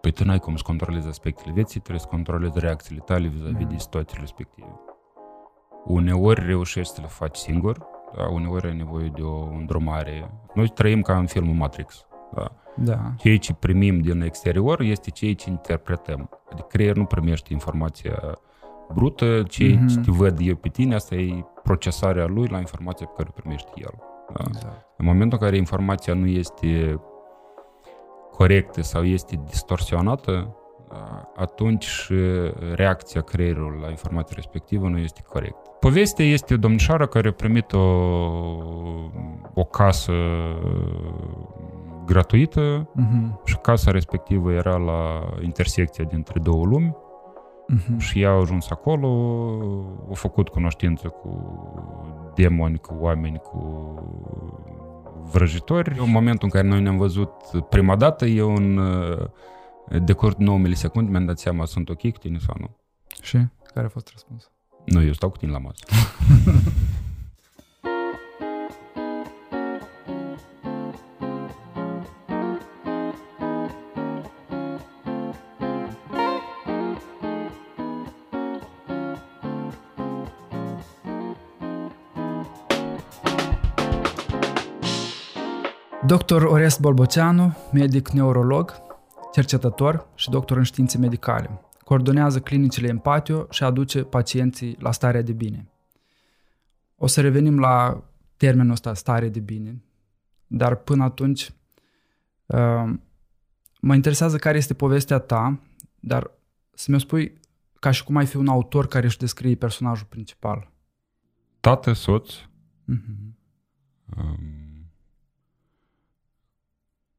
Păi tu n-ai cum să controlezi aspectele vieții, trebuie să controlezi reacțiile tale vis-a-vis Da. de situațiile respective. Uneori reușești să le faci singur, da? uneori ai nevoie de o îndrumare. Noi trăim ca în filmul Matrix. Da? Da. Ceea ce primim din exterior este ceea ce interpretăm. Adică creierul nu primește informația brută, ceea Mhm. ce te văd eu pe tine, asta e procesarea lui la informația pe care o primește el. Da? Exact. În momentul în care informația nu este corectă sau este distorsionată, a, atunci și reacția creierului la informația respectivă nu este corectă. Povestea este o domnișoară care a primit o, o casă gratuită Mhm. și casa respectivă era la intersecția dintre două lumi Mhm. și ea a ajuns acolo, a făcut cunoștință cu demoni, cu oameni, cu vrăjitori. În momentul în care noi ne-am văzut prima dată, eu în uh, decurs de 9 milisecunde mi-am dat seama sunt ok cu tine sau nu. Și? Care a fost răspunsul? Nu, eu stau cu tine la masă. Dr. Orest Bolboceanu, medic neurolog, cercetător și doctor în științe medicale. Coordonează clinicile Empatio și aduce pacienții la starea de bine. O să revenim la termenul ăsta, stare de bine, dar până atunci uh, mă interesează care este povestea ta, dar să mi-o spui ca și cum ai fi un autor care își descrie personajul principal. Tată, soț, Mhm. um,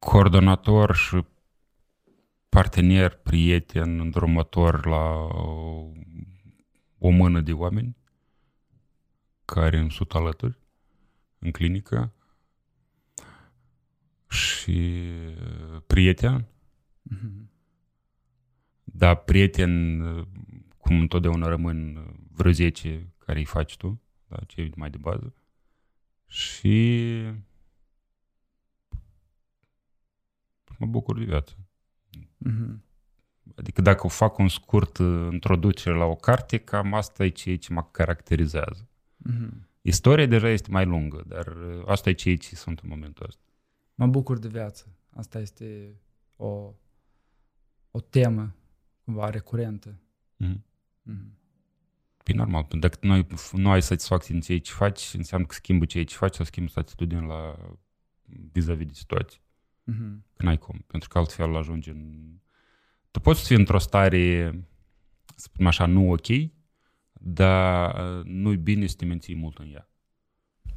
coordonator și partener, prieten, îndrumător la o, o mână de oameni care îmi sunt alături în clinică și prieten, Mhm. dar prieten cum întotdeauna rămân vreo 10 care îi faci tu, da, cei mai de bază. Și mă bucur de viață. Mhm. Adică dacă fac un scurt uh, introducere la o carte, cam asta e ceea ce mă caracterizează. Mhm. Istoria deja este mai lungă, dar uh, asta e ceea ce sunt în momentul ăsta. Mă bucur de viață. Asta este o, o temă cumva recurentă. Mhm. Mhm. E normal, pentru că dacă noi nu ai satisfacție în ceea ce faci, înseamnă că schimbă ceea ce faci sau schimbă atitudinea la vis-a-vis de situații. Mhm. Că n-ai cum, pentru că altfel ajungi în... Tu poți fi într-o stare, să spunem așa, nu ok, dar uh, nu-i bine să te menții mult în ea.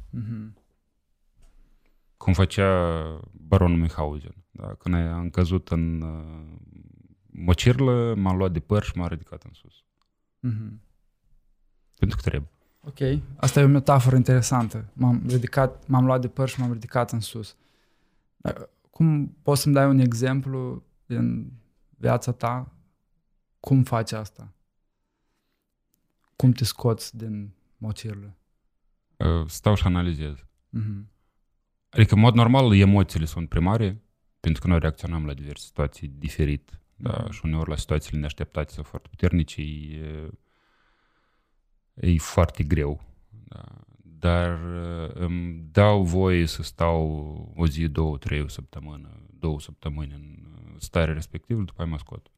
Mhm. Cum făcea baronul Münchhausen. Da? Când am căzut în uh, mocirlă, m-am luat de păr și m-am ridicat în sus. Mhm. Pentru că trebuie. Ok, asta e o metaforă interesantă. M-am ridicat, m-am luat de păr și m-am ridicat în sus. Dar Cum poți să-mi dai un exemplu din viața ta? Cum faci asta? Cum te scoți din mocirlă? Uh, Stau și analizez. Mhm. Adică, în mod normal, emoțiile sunt primare, pentru că noi reacționăm la diverse situații diferit. Da? Mhm. Și uneori la situațiile neașteptate sau foarte puternice e, e foarte greu. Da? Dar uh, îmi dau voie să stau o zi, două, trei, o săptămână, două săptămâni în uh, stare respectivă, după aia mă scot.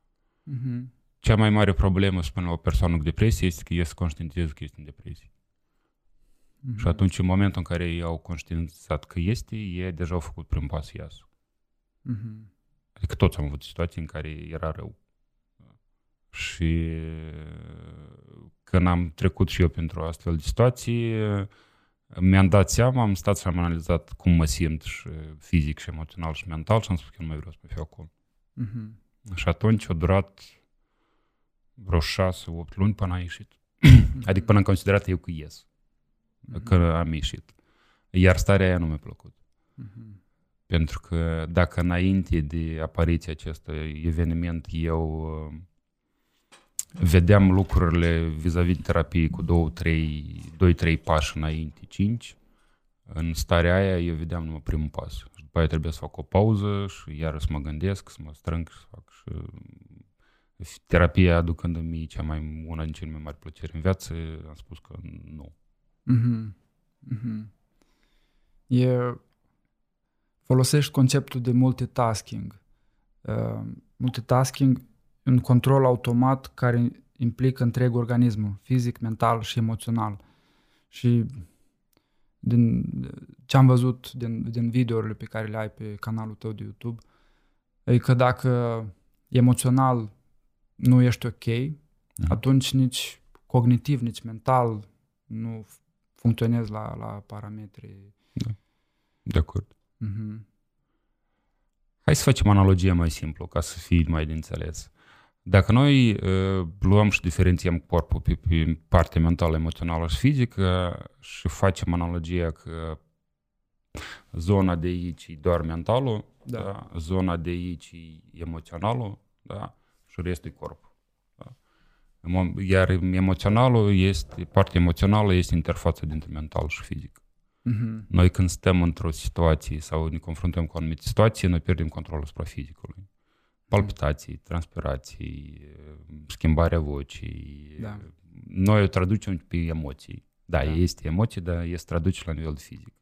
Mhm. Cea mai mare problemă, spun la o persoană cu depresie, este că este să conștientizez că este în depresie. Mhm. Și atunci, în momentul în care ei au conștientizat că este, ei deja au făcut prin pas să iasă. Mhm. Adică toți am avut situații în care era rău. Și când am trecut și eu pentru o astfel de situații, mi-am dat seama, am stat și am analizat cum mă simt și fizic și emoțional și mental și am spus că nu mai vreau să mai fiu acolo. Mhm. Și atunci a durat vreo șase, opt luni până a ieșit. Adică până am considerat eu că ies, că am ieșit. Iar starea aia nu mi-a plăcut. Mhm. Pentru că dacă înainte de apariția acestui eveniment eu uh, vedeam lucrurile vis-a-vis de terapie cu 2-3 pași înainte, 5, în starea aia eu vedeam numai primul pas. Și după după aia trebuie să fac o pauză și iară să mă gândesc, să mă strâng și să fac și terapia aducând-mi cea mai, una din cele mai mari plăceri în viață, am spus că nu. Mm-hmm. Mm-hmm. E, folosești conceptul de multitasking. Uh, multitasking un control automat care implică întreg organismul, fizic, mental și emoțional. Și din ce am văzut din, din videourile pe care le ai pe canalul tău de YouTube, e că dacă emoțional nu ești ok, mm. atunci nici cognitiv, nici mental nu funcționezi la, la parametri. Da. De acord. Mm-hmm. Hai să facem analogie mai simplu, ca să fie mai de înțeles. Dacă noi uh, luăm și diferențiem corpul pe, pe partea mentală, emoțională și fizică și facem analogia că zona de aici e doar mentalul, da. Da? zona de aici e emoționalul da? și restul e corpul. Da? Iar emoționalul este, partea emoțională este interfața dintre mental și fizic. Mm-hmm. Noi când stăm într-o situație sau ne confruntăm cu o anumită situație, noi pierdem controlul asupra fizicului palpitații, transpirații, schimbarea vocii. Da. Noi o traducem pe emoții. Da, da, este emoții, dar este traduce la nivel fizic.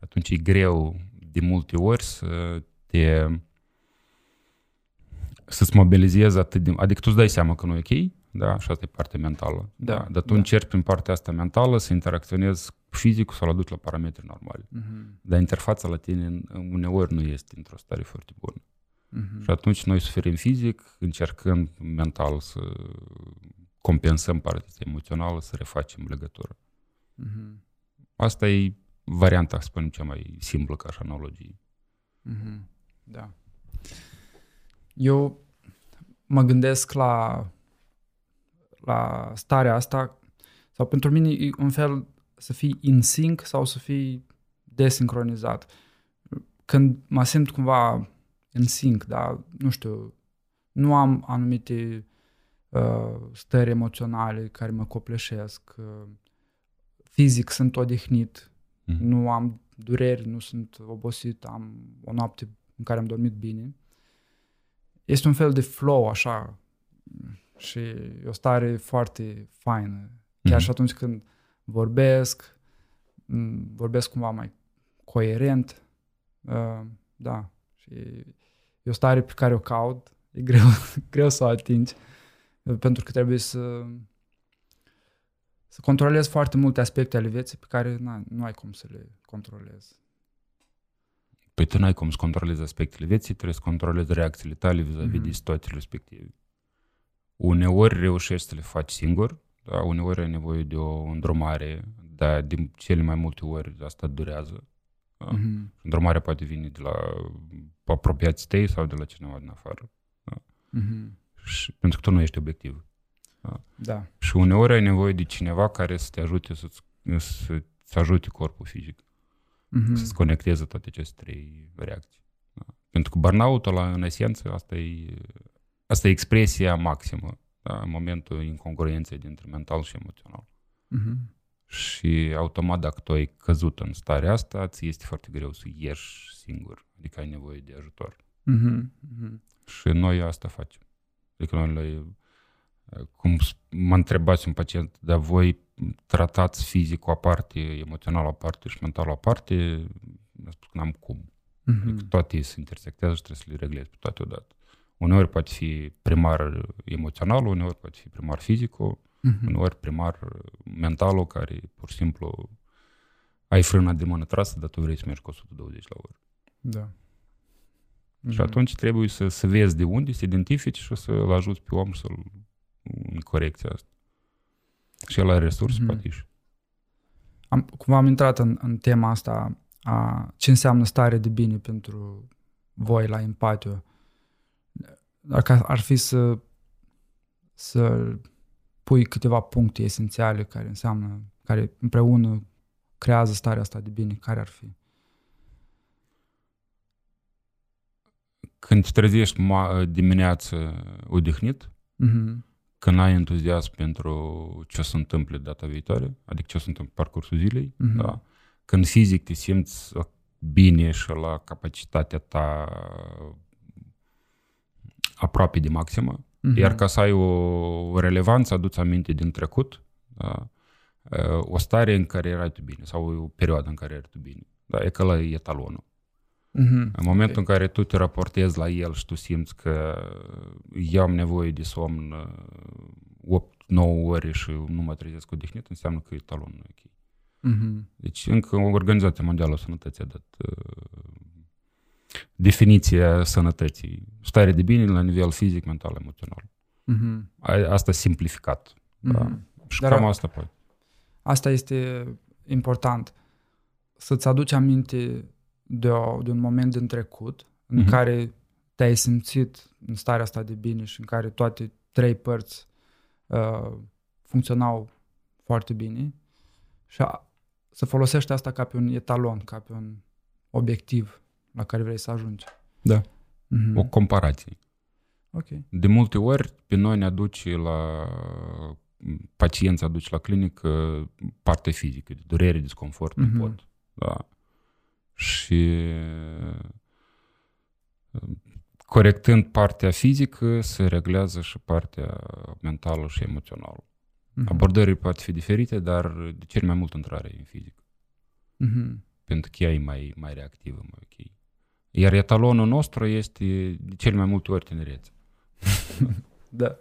Atunci e greu de multe ori să te să-ți mobilizezi atât de... Adică tu îți dai seama că nu e ok, da, și asta e partea mentală. Da, da. Dar tu da. încerci prin partea asta mentală să interacționezi fizicul să-l aduci la parametri normali. Uh-huh. Dar interfața la tine uneori nu este într-o stare foarte bună. Uh-huh. Și atunci noi suferim fizic, încercând mental să compensăm partea emoțională, să refacem legătură. Uh-huh. Asta e varianta, să spunem, cea mai simplă ca și analogie. Uh-huh. Da. Eu mă gândesc la, la starea asta, sau pentru mine e un fel să fii in sync sau să fii desincronizat. Când mă simt cumva în sync, da? Nu știu, nu am anumite uh, stări emoționale care mă copleșesc. Uh, fizic sunt odihnit, mm. nu am dureri, nu sunt obosit, am o noapte în care am dormit bine. Este un fel de flow, așa, și e o stare foarte faină. Chiar mm. și atunci când vorbesc, vorbesc cumva mai coerent, uh, da, și e o stare pe care o caut, e greu, greu să o atingi, pentru că trebuie să să controlezi foarte multe aspecte ale vieții pe care na, nu ai cum să le controlezi. Păi tu n-ai cum să controlezi aspectele vieții, trebuie să controlezi reacțiile tale vis-a-vis mm-hmm. de situațiile respective. Uneori reușești să le faci singur, da? uneori ai nevoie de o îndrumare, dar de cele mai multe ori asta durează. Da? Mm-hmm. Îndrumarea poate veni de la apropiați tăi sau de la cineva din afară. Da? Mm-hmm. Și, pentru că tu nu ești obiectiv. Da? da. Și uneori ai nevoie de cineva care să te ajute să să ajute corpul fizic. Mm-hmm. Să-ți conecteze toate aceste trei reacții. Da? Pentru că burnout-ul, în esență, asta e, asta e expresia maximă da? în momentul incongruenței dintre mental și emoțional. Mm-hmm. Și automat, dacă tu ai căzut în starea asta, ți este foarte greu să ieși singur. Adică ai nevoie de ajutor. Mm-hmm. Mm-hmm. Și noi asta facem. Adică noi le, cum mă întrebați un pacient, dar voi tratați fizic o parte, emoțional o parte și mental o parte, mi-a spus că n-am cum. Mm-hmm. Adică toate se intersectează și trebuie să le reglezi pe toate odată. Uneori poate fi primar emoțional, uneori poate fi primar fizicul, uh-huh. uneori primar mentalul care pur și simplu ai frâna de mână trasă, dar tu vrei să mergi cu 120 la oră. Da. Și uh-huh. atunci trebuie să, să vezi de unde, să identifici și să-l ajuți pe om să-l în corecția asta. Și el are resurse, uh-huh. poate și. Am, cum am intrat în, în tema asta a ce înseamnă stare de bine pentru voi la Empatio. Dacă ar fi să, să pui câteva puncte esențiale care înseamnă, care împreună creează starea asta de bine, care ar fi? Când te trezești ma- dimineață odihnit, uh-huh. când ai entuziasm pentru ce o să întâmple data viitoare, adică ce o să întâmple parcursul zilei, uh-huh. da? când fizic te simți bine și la capacitatea ta aproape de maximă. Mhm. Iar ca să ai o relevanță, aduți aminte din trecut, da? o stare în care erai tu bine sau o perioadă în care erai tu bine. Da? E că la e etalonul. Mhm. În momentul în care tu te raportezi la el și tu simți că eu am nevoie de somn 8-9 ore și nu mă trezesc odihnit, înseamnă că etalonul nu e ok. Mhm. Deci încă Organizația Mondială a Sănătății a dat uh, definiția sănătății. Stare de bine la nivel fizic, mental, emoțional. Mhm. A- Asta simplificat. Da? Mhm. Și Dar cam a- asta poate. Asta este important. Să-ți aduci aminte de, o, de un moment din trecut în Mhm. care te-ai simțit în starea asta de bine și în care toate trei părți uh, funcționau foarte bine și a, să folosești asta ca pe un etalon, ca pe un obiectiv la care vrei să ajungi. Da. Mhm. O comparație. Ok. De multe ori pe noi ne aduce la pacienți aduce la clinică partea fizică, de durere, disconfort, Mhm. nu pot. Da. Și corectând partea fizică, se reglează și partea mentală și emoțională. Mhm. Abordările poate fi diferite, dar de cel mai mult intrare e în fizică. Mhm. Pentru că ea e mai, mai reactivă, mai ok. Iar etalonul nostru este de cel mai multe ori tinerețe. Da.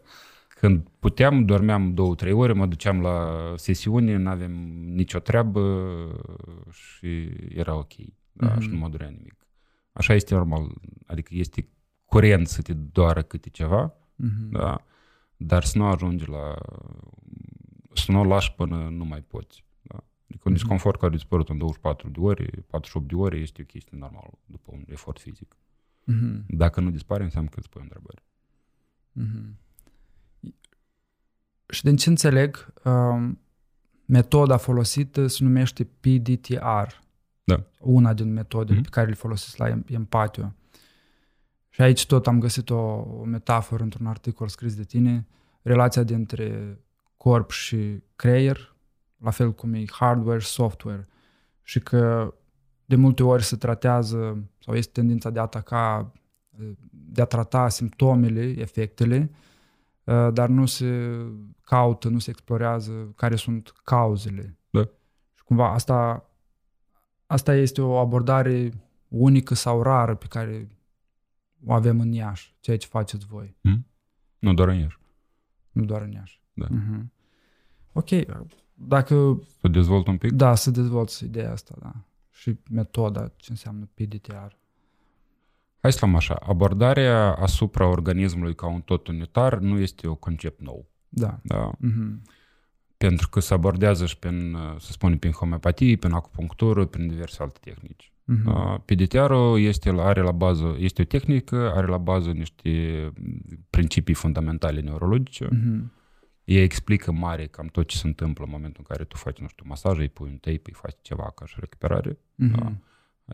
Când puteam, dormeam două, trei ore, mă duceam la sesiune, nu avem nicio treabă și era ok. Da, Mhm. Și nu mă durea nimic. Așa este normal. Adică este curent să te doară câte ceva, Mhm. da, dar să nu ajungi la... să nu o lași până nu mai poți. Da? Adică un Mhm. disconfort care a dispărut în 24 de ore, 48 de ore, este o chestie normală după un efort fizic. Mhm. Dacă nu dispare, înseamnă că îți pui o întrebare. Mhm. Și din ce înțeleg, um, metoda folosită se numește PDTR. Da. Una din metodele Mhm. pe care le folosesc la em- empatio. Și aici tot am găsit o, o metaforă într-un articol scris de tine, relația dintre corp și creier, la fel cum e hardware și software. Și că de multe ori se tratează sau este tendința de a ataca, de a trata simptomele, efectele, uh, dar nu se caută, nu se explorează care sunt cauzele. Da. Și cumva asta, asta este o abordare unică sau rară pe care o avem în Iași, ceea ce faceți voi, Nu doar în Iași. nu doar în Iași. Da. Mhm. Ok, dacă, Să dezvolt un pic? da, să dezvolți ideea asta, da. Și metoda, ce înseamnă PDTR. Hai să luăm așa. Abordarea asupra organismului ca un tot unitar nu este un concept nou. Da. Da? Mhm. Pentru că se abordează și prin, să spunem, prin homeopatie, prin acupunctură, prin diverse alte tehnici. Mhm. Da? PDTR-ul este, la- are la bază, este o tehnică, are la bază niște principii fundamentale neurologice. Mhm. Ea explică mare cam tot ce se întâmplă în momentul în care tu faci, nu știu, masaj, îi pui un tape, îi faci ceva ca și recuperare. Mhm. Da.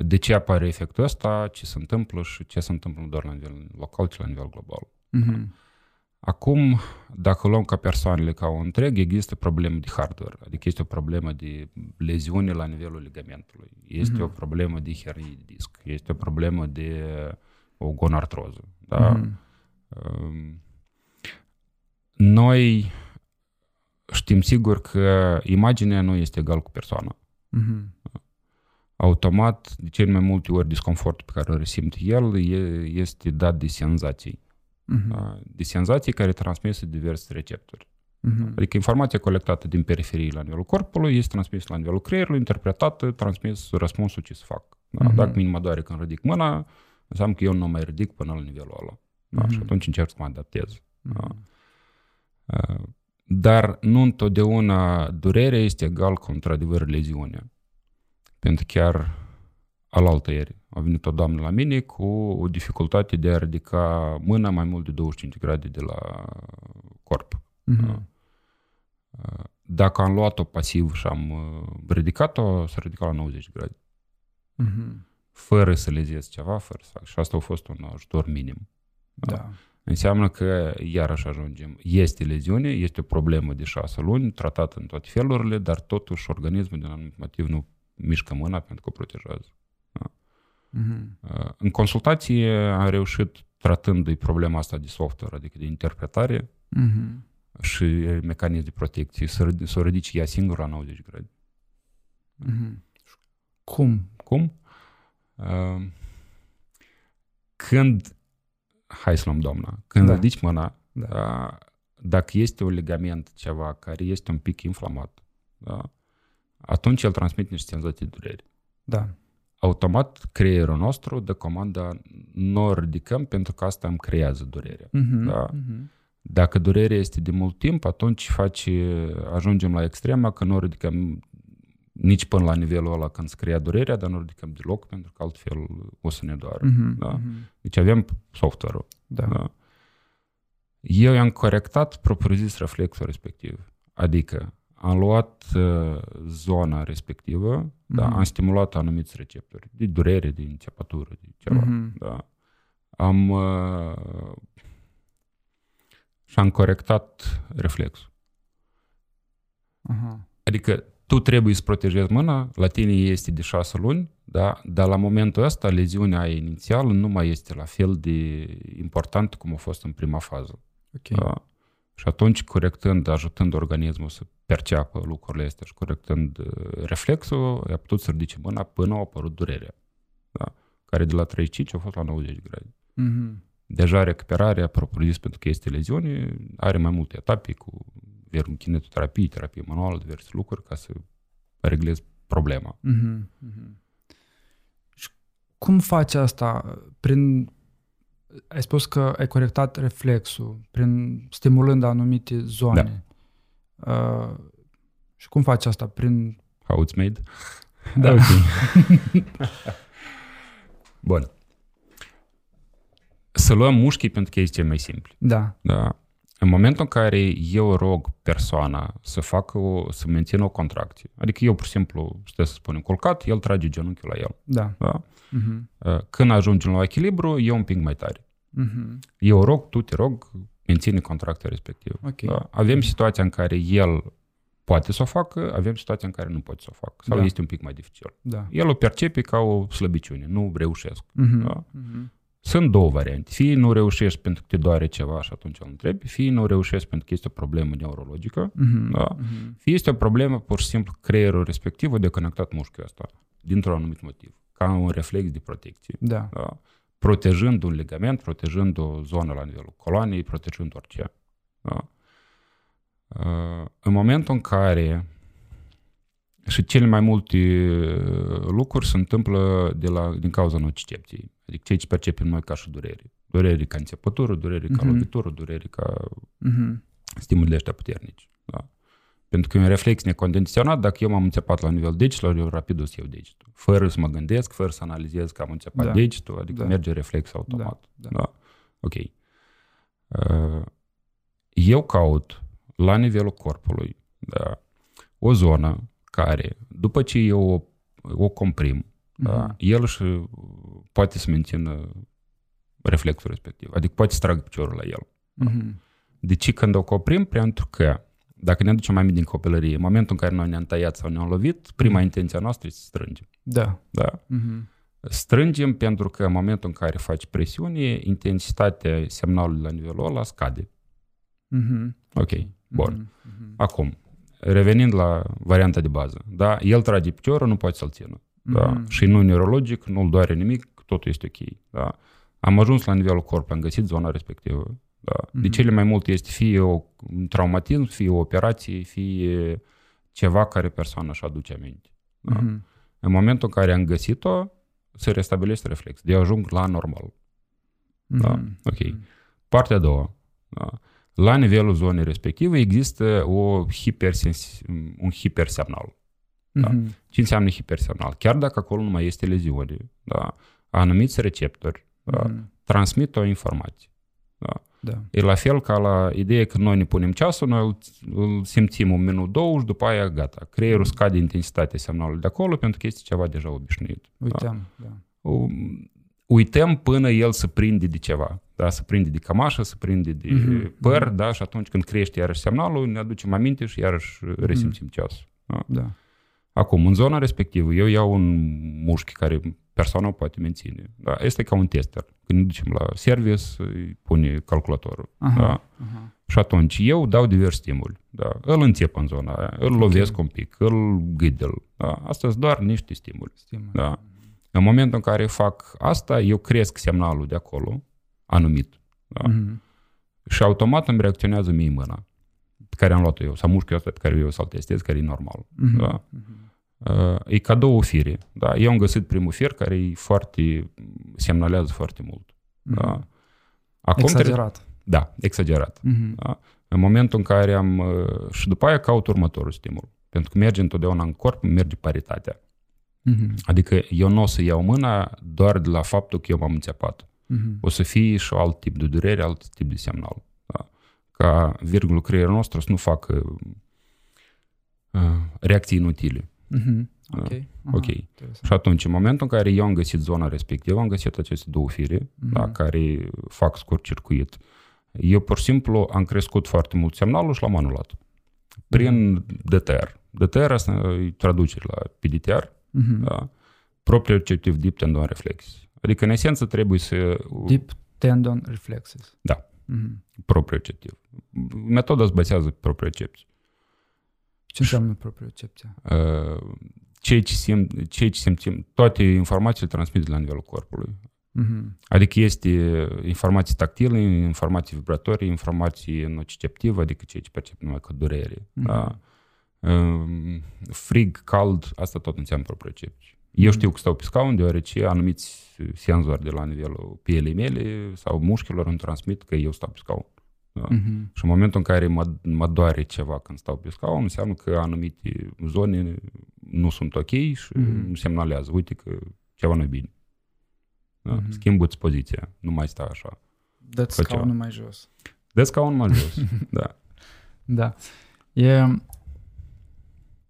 De ce apare efectul ăsta, ce se întâmplă și ce se întâmplă nu doar la nivel local, ci la nivel global. Mhm. Acum, dacă luăm ca persoanele ca un întreg, există probleme de hardware, adică este o problemă de leziune la nivelul ligamentului, este Mhm. o problemă de hernie de disc, este o problemă de o gonartroză. Da? Mhm. Um, Noi știm sigur că imaginea nu este egal cu persoana. Mhm. Automat, de cel mai multe ori, disconfortul pe care îl resimt el e- este dat de senzații. Mhm. da? De senzații care transmise diverse receptori. Mhm. Adică informația colectată din periferie la nivelul corpului este transmisă la nivelul creierului, interpretată, transmis răspunsul ce să fac. Da? Mhm. Dacă mine mă doare când ridic mâna, înseamnă că eu nu mai ridic până la nivelul ăla. Da? Și Mhm. atunci încerc să mă adaptez. Da? Mhm. Uh, Dar nu întotdeauna durerea este egal cu într-adevăr leziunea. Pentru chiar alaltă ieri a venit o doamnă la mine cu o dificultate de a ridica mâna mai mult de 25 grade de la corp. Mhm. Uh, Dacă am luat-o pasiv și am uh, ridicat-o, s-a ridicat la 90 grade. Mhm. Fără să leziez ceva, fără să fac. Și asta a fost un ajutor minim. Da. Înseamnă că iarăși ajungem. Este leziune, este o problemă de șase luni, tratată în toate felurile, dar totuși organismul din anumit motiv nu mișcă mâna pentru că o protejează. Da? Mhm. Uh, În consultație am reușit, tratându-i problema asta de software, adică de interpretare Mhm. și mecanism de protecție, să, ridic- să o ridici ea singură la 90 grade. Mhm. Cum? Cum? Uh, Când, hai să luăm doamna, când Da. ridici mâna, Da. da, dacă este un ligament ceva care este un pic inflamat, da, atunci el transmite niște senzații de durere. Da. Automat creierul nostru dă comanda nu o ridicăm pentru că asta îmi creează durerea. Mhm. Da. Mhm. Dacă durerea este de mult timp, atunci face, ajungem la extrema că nu o ridicăm nici până la nivelul ăla când se crea durerea, dar nu o ridicăm deloc pentru că altfel o să ne doară. Mhm. Da. Mhm. Deci avem software-ul. Da. Da. Eu i-am corectat propriu-zis reflexul respectiv. Adică am luat uh, zona respectivă, mm-hmm. da, Mhm. am stimulat anumiți receptori, de durere, de înțepătură, de ceva. Mhm. Da. Am uh, și am corectat reflexul. Aha. Adică tu trebuie să protejezi mâna, la tine este de șase luni, da? dar la momentul ăsta leziunea aia inițială nu mai este la fel de importantă cum a fost în prima fază. Ok. Da? Și atunci, corectând, ajutând organismul să perceapă lucrurile astea și corectând uh, reflexul, a putut să ridice mâna până a apărut durerea, da? care de la 35 a fost la 90 grade. Mhm. Deja recuperarea, propriu-zis, pentru că este leziune, are mai multe etape cu kinetoterapie, terapie manuală, diverse lucruri ca să reglezi problema. Mhm. Mhm. Și cum faci asta? Prin ai spus că ai corectat reflexul prin stimulând anumite zone. Da. Uh, și cum faci asta? Prin How it's made? Da. Ok. Bun. Să luăm mușchii pentru că este cel mai simplu. da. Da. În momentul în care eu rog persoana să facă o, să mențină o contracție, adică eu, pur și simplu, stă să spunem, culcat, el trage genunchiul la el. Da. Da? Mhm. Când ajungem la echilibru, eu un pic mai tare. Mhm. Eu rog, tu te rog, menține contracția respectivă. Ok. Da? Avem situația în care el poate să o facă, avem situația în care nu poate să o facă. Sau Da. este un pic mai dificil. Da. El o percepe ca o slăbiciune, nu reușesc. Mhm. Da? Mhm. Sunt două variante. Fie nu reușești pentru că te doare ceva și atunci îl întrebi, fie nu reușești pentru că este o problemă neurologică, Mhm. Da. Mhm. fie este o problemă pur și simplu creierul respectiv a deconectat mușchiul ăsta dintr-un anumit motiv, ca un reflex de protecție. Da. Da? Protejând un ligament, protejând o zonă la nivelul coloanei, protejând orice. Da? Uh, În momentul în care și cele mai multe uh, lucruri se întâmplă de la, din cauza nocicepției. Adică ceea ce percepem noi ca și durere. Durere ca înțepătură, durere ca Mhm. lovitură, durere ca Mhm. stimulele ăștia puternici. Da? Pentru că e un reflex necondiționat, dacă eu m-am înțepat la nivel degetelor, eu rapid o să iau degetul. Fără să mă gândesc, fără să analizez că am înțepat Da. degetul, adică Da. merge reflex automat. Da. Da. Ok. Uh, Eu caut la nivelul corpului da, o zonă care, după ce eu o, o comprim, da, Mhm. el și poate să mențină reflexul respectiv. Adică poate să tragă piciorul la el. Mhm. De ce când o coprim? Pentru că, dacă ne aducem mai din copilărie, în momentul în care noi ne-am tăiat sau ne-am lovit, prima Mhm. intenția noastră este să strângem. Da. Da? Mhm. Strângem pentru că în momentul în care faci presiune, intensitatea semnalului la nivelul ăla scade. Mhm. Ok, bun. Mhm. Mhm. Acum, revenind la varianta de bază, da? el trage piciorul, nu poate să-l țină. Da? Mhm. Și nu neurologic, nu-l doare nimic, totul este ok. Da? Am ajuns la nivelul corpului, am găsit zona respectivă. Da? De Mhm. cele mai multe este fie o, un traumatism, fie o operație, fie ceva care persoana își aduce aminte. Da? Mhm. În momentul în care am găsit-o, se restabilește reflex. De ajung la normal. Da? Mhm. Ok. Partea a doua. Da? La nivelul zonei respective există o hipersens- un hipersemnal. Da. Mhm. Ce înseamnă hipersemnal? Chiar dacă acolo nu mai este leziune, da? anumiți receptori da? Mhm. transmit o informație. Da? Da. E la fel ca la ideea că noi ne punem ceasul, noi îl, îl simțim un minut, două și după aia gata. Creierul scade intensitatea semnalului de acolo pentru că este ceva deja obișnuit. Da? Uitam. Da. Um, Uităm până el se prinde de ceva. Da? Se prinde de cămașă, se prinde de Mhm, păr, mhm. da? și atunci când crește iarăși semnalul, ne aducem aminte și iarăși resimțim ceasul. Da? Da. Acum, în zona respectivă, eu iau un mușchi care persoana o poate menține. Da? Este ca un tester. Când ne ducem la service, îi pune calculatorul. Aha, Da? aha. Și atunci eu dau divers stimuli. Da? Îl înțep în zona aia, îl lovesc un pic, îl ghidel. Da? Asta sunt doar niște stimuli. Stimă. Da? În momentul în care fac asta, eu cresc semnalul de acolo, anumit. Da? Mhm. Și automat îmi reacționează mie mâna pe care am luat-o eu, sau mușchiul ăsta pe care eu să-l testez, care e normal. Mhm. Da? Uh, e ca două fire. Da? Eu am găsit primul fir care e foarte, semnalează foarte mult. Da? Acum trebuie- Exagerat. Da, exagerat. Mhm. Da? În momentul în care am... uh, Și după aia caut următorul stimul. Pentru că merge întotdeauna în corp, merge paritatea. Mhm. Adică eu nu o să iau mâna doar de la faptul că eu m-am înțepat. Mhm. O să fie și alt tip de durere, alt tip de semnal. Da? Ca virgulul creierul nostru să nu facă uh, reacții inutile. Mhm. Da. Ok. Aha. Ok. Interesant. Și atunci, în momentul în care eu am găsit zona respectivă, am găsit aceste două fire Mhm. da, care fac scurt circuit, eu pur și simplu am crescut foarte mult semnalul și l-am anulat. Prin DTR. DTR asta îi traduce la PDTR, Mhm. da? proprioceptiv deep tendon reflex. Adică, în esență, trebuie să... Deep tendon reflexes. Da. Mhm. proprioceptiv. Metoda se bazează pe propriocepție. Ce înseamnă propriocepția? Uh, Ceea ce, simt, ceea ce simțim, toate informațiile transmite la nivelul corpului. Mhm. Adică este informații tactile, informații vibratorii, informații nociceptive, adică ceea ce percep numai ca durere. Mhm. Da? Um, Frig, cald, asta tot înseamnă propriocepție. Eu știu că stau pe scaun deoarece anumiți senzori de la nivelul pielei mele sau mușchilor îmi transmit că eu stau pe scaun. Da? Mhm. Și în momentul în care mă, mă doare ceva când stau pe scaun, înseamnă că anumite zone nu sunt ok și Mhm. îmi semnalează, uite că ceva nu e bine. Da? Mhm. Schimbă-ți poziția, nu mai sta așa. Dă-ți Fă ceva. scaunul mai jos. Dă scaun mai jos. da. Da. E,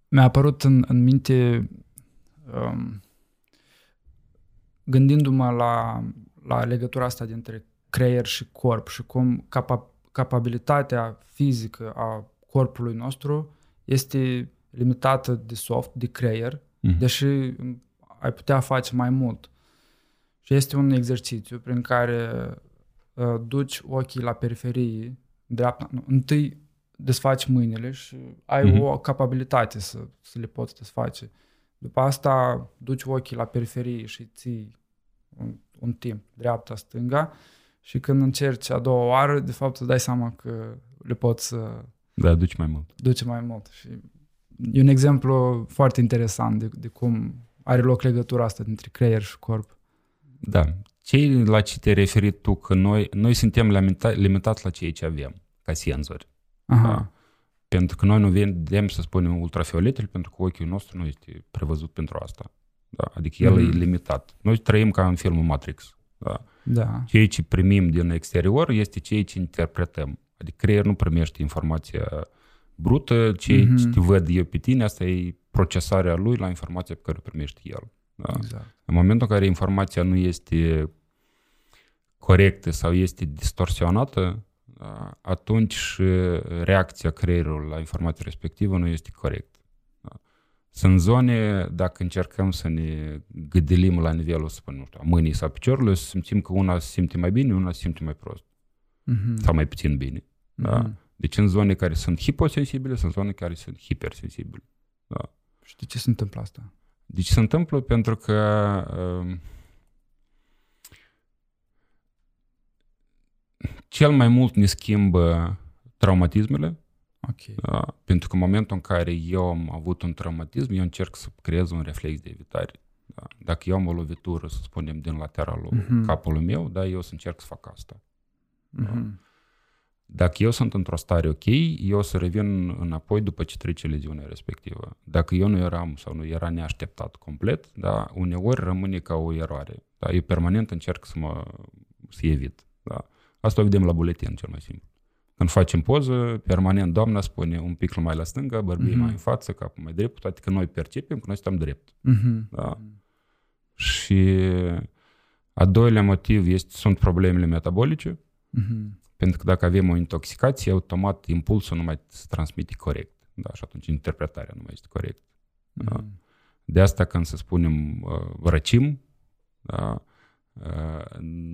mi-a apărut în, în minte um, gândindu-mă la, la legătura asta dintre creier și corp și cum capa, capabilitatea fizică a corpului nostru este limitată de soft, de creier, Mhm. deși ai putea face mai mult. Și este un exercițiu prin care uh, duci ochii la periferie, dreapta, nu, întâi desfaci mâinile și ai Mhm. o capabilitate să, să le poți desface. După asta duci ochii la periferie și ții un, un timp, dreapta-stânga, și când încerci a doua oară, de fapt îți dai seama că le poți uh, Da, duci mai mult. duce mai mult. Și e un exemplu foarte interesant de, de cum are loc legătura asta dintre creier și corp. Da. Ce la ce te-ai referit tu? Că noi, noi suntem limita, limitați la ceea ce avem, ca senzori. Aha. Da. Pentru că noi nu vedem, să spunem, ultrafioletele, pentru că ochiul nostru nu este prevăzut pentru asta. Da? Adică el Mhm. e limitat. Noi trăim ca în filmul Matrix. Da? Da. Ceea ce primim din exterior este ceea ce interpretăm. Adică creierul nu primește informația brută, ceea Mhm. ce te văd eu pe tine, asta e procesarea lui la informația pe care o primește el. Da? Exact. În momentul în care informația nu este corectă sau este distorsionată, da, atunci și reacția creierului la informația respectivă nu este corectă. Da. Sunt zone, dacă încercăm să ne gâdelim la nivelul, să spun, nu știu, a mâinii sau a piciorului, să simțim că una se simte mai bine, una se simte mai prost Mhm. sau mai puțin bine. Da? Mhm. Deci în zone care sunt hiposensibile, sunt zone care sunt hipersensibile. Și de ce se întâmplă asta? Deci se întâmplă pentru că um, cel mai mult ne schimbă traumatismele, Ok. da? pentru că în momentul în care eu am avut un traumatism, eu încerc să creez un reflex de evitare. Da? Dacă eu am o lovitură, să spunem, din lateralul Mhm. capului meu, da, eu o să încerc să fac asta. Mhm. Dacă eu sunt într-o stare ok, eu o să revin înapoi după ce trece leziunea respectivă. Dacă eu nu eram sau nu era neașteptat complet, da, uneori rămâne ca o eroare. Da, eu permanent încerc să mă să evit. Da. Asta o vedem la buletin cel mai simplu. Când facem poză, permanent doamna spune un pic mai la stânga, bărbie Mhm. mai în față, capul mai drept, toate că noi percepem că noi stăm drept. Mhm. Da. Și a doilea motiv este, sunt problemele metabolice, Mhm. pentru că dacă avem o intoxicație, automat impulsul nu mai se transmite corect. Da, și atunci interpretarea nu mai este corect. Da? Mhm. De asta când să spunem uh, răcim, da? uh,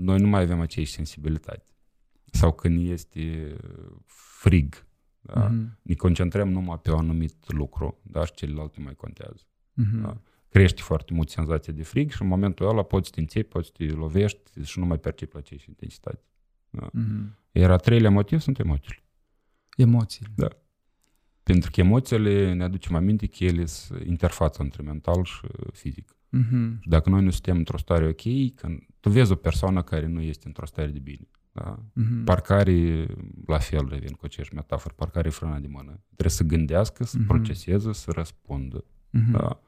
noi nu mai avem aceeași sensibilitate. Sau când este frig, da? Mhm. ne concentrăm numai pe un anumit lucru, dar și celelalte nu mai contează. Mhm. Da. Crește foarte mult senzația de frig și în momentul ăla poți să te înțepi, poți să te lovești și nu mai percepi la aceeași intensitate. Mhm. Iar a treilea motiv sunt emoțiile. Emoțiile. Pentru că emoțiile ne aducem aminte că ele sunt interfața între mental și fizic. Mhm. Și dacă noi nu suntem într-o stare ok, când tu vezi o persoană care nu este într-o stare de bine, da? Mhm. parcare, la fel revin cu aceeași metaforă, parcare frâna de mână. Trebuie să gândească, să Mhm. proceseze, să răspundă. Mhm. Da?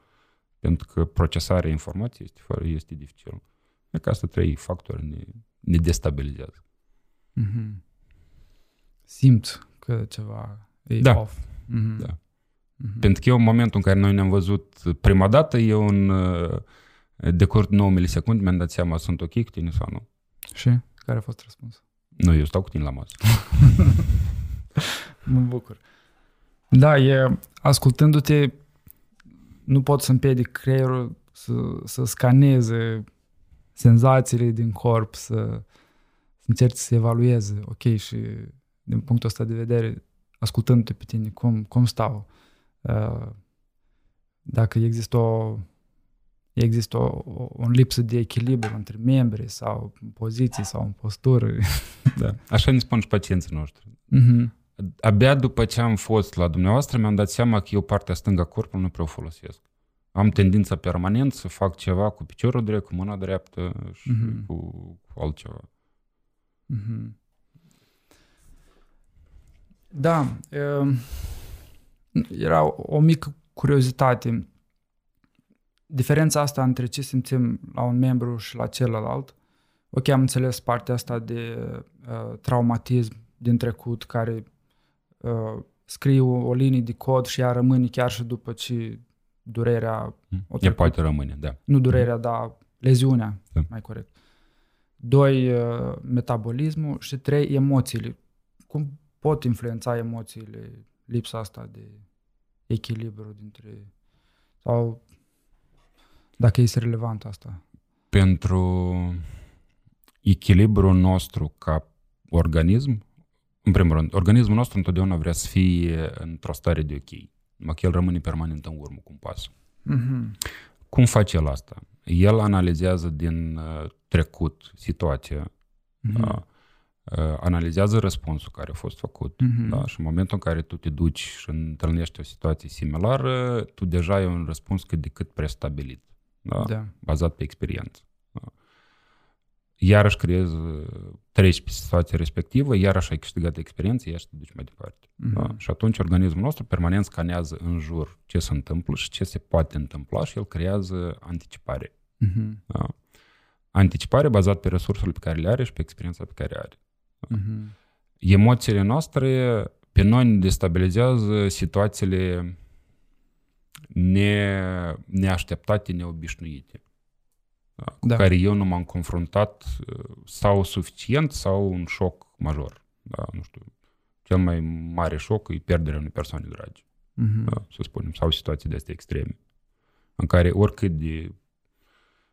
Pentru că procesarea informației este, fără, este dificil. E că asta trei factori ne, ne destabilizează. Mhm. Simt că ceva e Da. off. Mhm. Da. Mhm. Pentru că eu, în momentul în care noi ne-am văzut prima dată, eu în uh, decurs de 9 milisecunde mi-am dat seama sunt ok cu tine sau nu. Și? Care a fost răspunsul? Nu, eu stau cu tine la masă. Mă bucur. Da, e, ascultându-te, nu pot să împiedic creierul să, să scaneze senzațiile din corp, să, să încerci să evalueze, ok, și din punctul ăsta de vedere, ascultându-te pe tine, cum, cum stau, uh, dacă există o există o, o, o lipsă de echilibru între membri sau în poziții sau în postură. Da. Așa ne spun și pacienții noștri. Mhm. Abia după ce am fost la dumneavoastră, mi-am dat seama că eu partea stângă a corpului nu prea o folosesc. Am tendința permanent să fac ceva cu piciorul drept, cu mâna dreaptă și Mhm. cu, cu altceva. Mhm. Da, um, era o- o mică curiozitate. Diferența asta între ce simțim la un membru și la celălalt, ok, am înțeles partea asta de uh, traumatism din trecut care uh, scrie o, o linie de cod și ea rămâne chiar și după ce durerea, O E trecut. poate rămâne, da. nu durerea, dar leziunea, Da. mai corect. Doi, uh, metabolismul și trei, emoțiile. Cum pot influența emoțiile lipsa asta de echilibru dintre... Sau dacă este relevant asta. Pentru echilibrul nostru ca organism, în primul rând, organismul nostru întotdeauna vrea să fie într-o stare de ok. Numai că el rămâne permanent în urmă cu un pas. Mhm. Cum face el asta? El analizează din uh, trecut situația, Mhm. da? uh, analizează răspunsul care a fost făcut Mhm. da? și în momentul în care tu te duci și întâlnești o situație similară, tu deja ai un răspuns cât de cât prestabilit, da? Da. bazat pe experiență. Da? Iarăși creezi, treci pe situația respectivă, iarăși ai câștigat experiență, iarăși te duci mai departe. Mhm. Da? Și atunci organismul nostru permanent scanează în jur ce se întâmplă și ce se poate întâmpla și el creează anticipare. Mhm. Da? Anticipare bazat pe resursele pe care le are și pe experiența pe care are. Mhm. Emoțiile noastre pe noi ne destabilizează situațiile ne, neașteptate, neobișnuite. Da? Cu Da. care eu nu m-am confruntat uh, sau suficient sau un șoc major. Da? Nu știu. Cel mai mare șoc e pierderea unei persoane dragi. Mhm. da, să spunem, sau situații de astea extreme, în care oricât de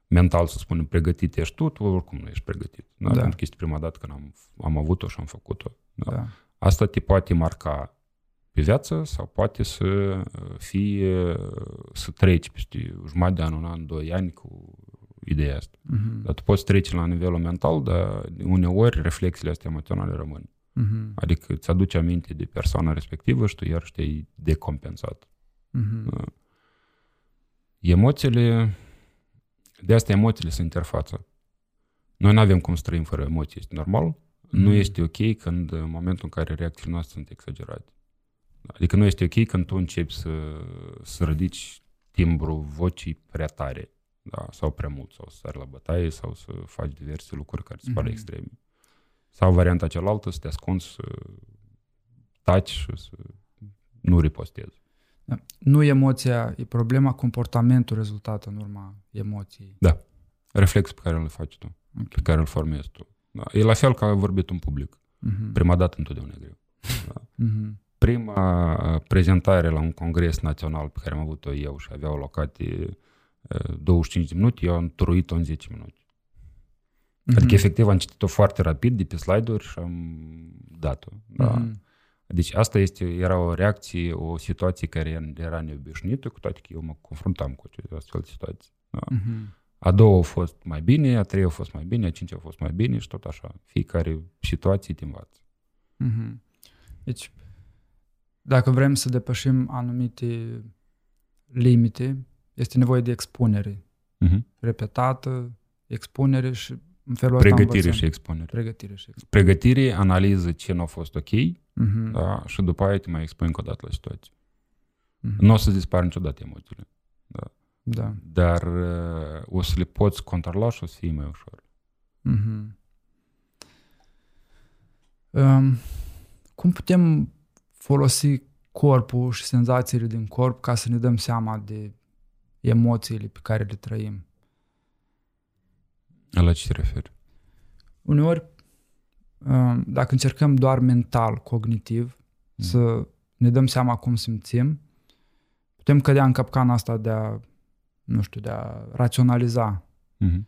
mental, să spunem, pregătit ești tu, tu oricum nu ești pregătit. Da? Da. Pentru că este prima dată când am, am avut-o și am făcut-o. Da? Da. Asta te poate marca pe viață sau poate să uh, fie, să treci peste jumătate de an, un an, doi ani cu ideea asta. Mhm. Dar tu poți trece la nivelul mental, dar uneori reflexiile astea emoționale rămân. Mhm. Adică îți aduce aminte de persoana respectivă și tu iar te-ai decompensat. Mhm. Da. Emoțiile, de asta emoțiile sunt interfața. Noi nu avem cum să trăim fără emoții, este normal. Nu Mhm. este ok când, în momentul în care reacțiile noastre sunt exagerate. Adică nu este ok când tu începi să, să ridici timbrul vocii prea tare, da? sau prea mult, sau să sari la bătaie, sau să faci diverse lucruri care îți par Mhm. extreme. Sau varianta cealaltă, să te ascunzi, să taci și să nu ripostezi. Da. Nu emoția e problema, comportamentul rezultat în urma emoției. reflexul pe care îl faci tu, Ok. pe care îl formezi tu. Da. E la fel ca vorbit în public. Mhm. Prima dată întotdeauna e greu. Mhm. Prima uh, prezentare la un congres național pe care am avut-o eu și aveau locate 25 de minute, eu am turuit-o în 10 minute. Mm-hmm. Adică, efectiv, am citit-o foarte rapid de pe slide-uri și am dat-o. Da. Mm-hmm. Deci asta este, era o reacție, o situație care era neobișnuită, cu toate că eu mă confruntam cu astfel de situații. Da. Mm-hmm. A doua a fost mai bine, a treia a fost mai bine, a cincea a fost mai bine și tot așa. Fiecare situație te învață. Mm-hmm. Deci, dacă vrem să depășim anumite limite, este nevoie de expunere mm-hmm. repetată, expunere și în felul ăsta Pregătire și expunere. Pregătire și expunere. Pregătire, analiză ce nu a fost ok uh-huh. da? și după aia te mai expui încă o dată la situație. Uh-huh. Nu o să dispară niciodată emoțiile. Da. da. Dar uh, o să le poți controla și o să fie mai ușor. Uh-huh. Um, cum putem folosi corpul și senzațiile din corp ca să ne dăm seama de emoțiile pe care le trăim? La ce te referi? Uneori, uh, dacă încercăm doar mental, cognitiv, mm. să ne dăm seama cum simțim, putem cădea în capcana asta de a, nu știu, de a raționaliza. Mm-hmm.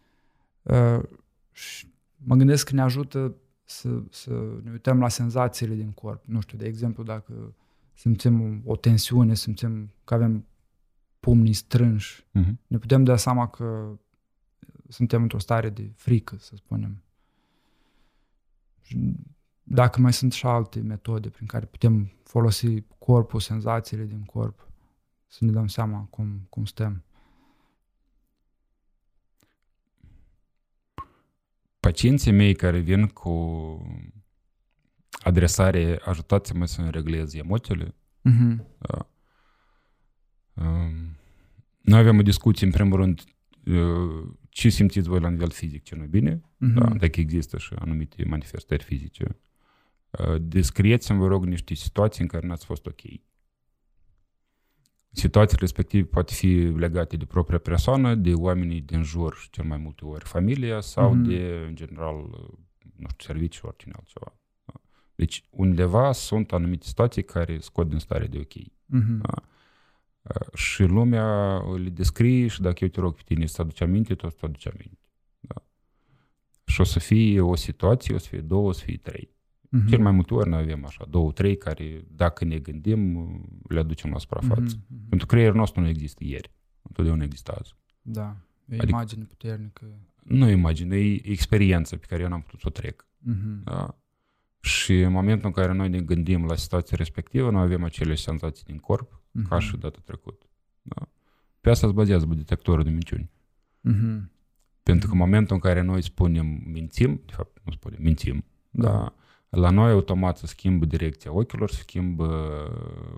și mă gândesc că ne ajută să, să ne uităm la senzațiile din corp. Nu știu, de exemplu, dacă simțim o tensiune, simțim că avem pumnii strânși, mm-hmm. ne putem da seama că suntem într-o stare de frică, să spunem. Și dacă mai sunt și alte metode prin care putem folosi corpul, senzațiile din corp, să ne dăm seama cum, cum stăm. Pacienții mei care vin cu adresare, ajutați-mă să reglez emoțiile. Uh-huh. Da. Um, noi avem o discuție, în primul rând, uh, ce simțiți voi la nivel fizic, ce nu bine, uh-huh. da, dacă există și anumite manifestări fizice. Descrieți-mi, vă rog, niște situații în care n-ați fost ok. Situații respective poate fi legate de propria persoană, de oamenii din jur și cel mai multe ori familia sau uh-huh. de, în general, nu știu, serviciu, oricine altceva. Da. Deci, undeva sunt anumite situații care scot din stare de ok. Uh-huh. Da? Și lumea le descrie și dacă eu te rog pe tine să aduci aminte, tu o să aduci aminte. Da. Și o să fie o situație, o să fie două, o să fie trei. Uh-huh. Cel mai multe ori noi avem așa, două, trei, care dacă ne gândim, le aducem la suprafață. Uh-huh. Pentru că creierul nostru nu există ieri. Întotdeauna există azi. Da, e adică, imagine puternică. Nu imagine, e experiență pe care eu n-am putut să o trec. Uh-huh. Da? Și în momentul în care noi ne gândim la situația respectivă, noi avem acele senzații din corp, uh-huh. ca și data trecută. Da? Pe asta se bazează detectorul de minciuni. Uh-huh. Pentru că în momentul în care noi spunem mințim, de fapt nu spunem, mințim, da. da? La noi automat se schimbă direcția ochilor, se schimbă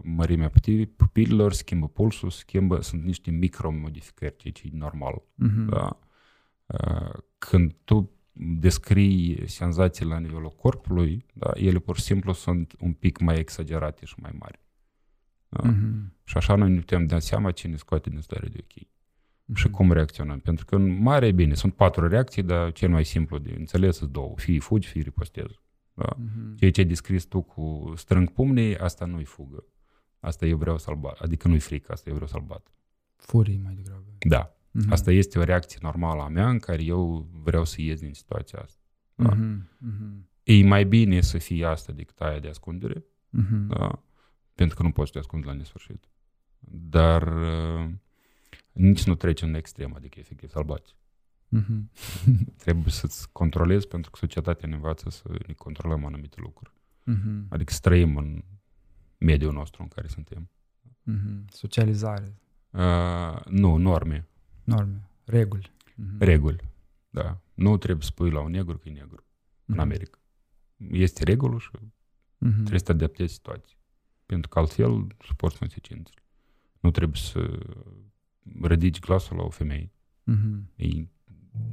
mărimea pupililor, se schimbă pulsul, se schimbă, sunt niște micromodificări, ceea ce e normal. Uh-huh. Da? Când tu descrii senzații la nivelul corpului, da, ele pur și simplu sunt un pic mai exagerate și mai mari. Da? Uh-huh. Și așa noi ne putem da seama ce ne scoate din stare de ok. Uh-huh. Și cum reacționăm. Pentru că în mare, bine, sunt patru reacții, dar cel mai simplu de înțeles sunt două. Fie fugi, fie ripostezi. Da? Uh-huh. Ceea ce ai descris tu cu strâng pumnii, asta nu-i fugă. Asta eu vreau să-l bat. Adică nu-i frică, asta eu vreau să-l bat. Furii mai degrabă. Da. Uh-huh. Asta este o reacție normală a mea în care eu vreau să ies din situația asta. Da? Uh-huh. Uh-huh. E mai bine să fie asta decât aia de ascundere. Uh-huh. Da? pentru că nu poți să te ascunzi la nesfârșit. Dar uh, nici nu trece în extrem, adică efectiv să-l bați. Mm-hmm. Trebuie să-ți controlezi pentru că societatea ne învață să ne controlăm anumite lucruri. Mm-hmm. Adică să trăim în mediul nostru în care suntem. Mm-hmm. Socializare. Uh, nu, norme. Norme, reguli. Mm-hmm. Reguli, da. Nu trebuie să spui la un negru că e negru mm-hmm. în America. Este regulă și mm-hmm. trebuie să te adaptezi situații pentru că altfel suporți consecințele. Nu trebuie să ridici glasul la o femeie. Mm-hmm. E,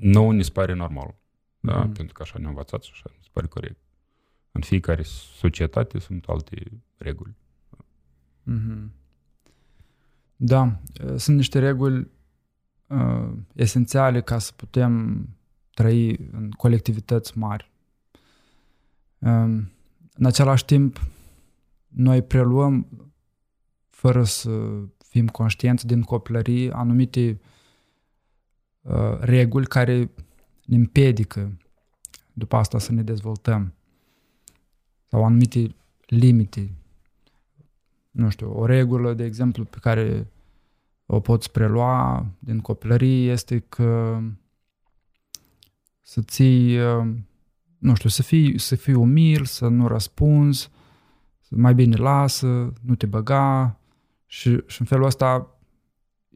nouă ne pare normal. Da? Mm-hmm. Pentru că așa ne-a învățat și așa ne pare corect. În fiecare societate sunt alte reguli. Mm-hmm. Da, sunt niște reguli uh, esențiale ca să putem trăi în colectivități mari. Uh, în același timp, noi preluăm fără să fim conștienți din copilărie anumite uh, reguli care ne împiedică după asta să ne dezvoltăm sau anumite limite. Nu știu, o regulă, de exemplu, pe care o poți prelua din copilărie este că să ții, uh, nu știu, să fii, să fii umil, să nu răspunzi, să mai bine lasă, nu te băga și, și în felul ăsta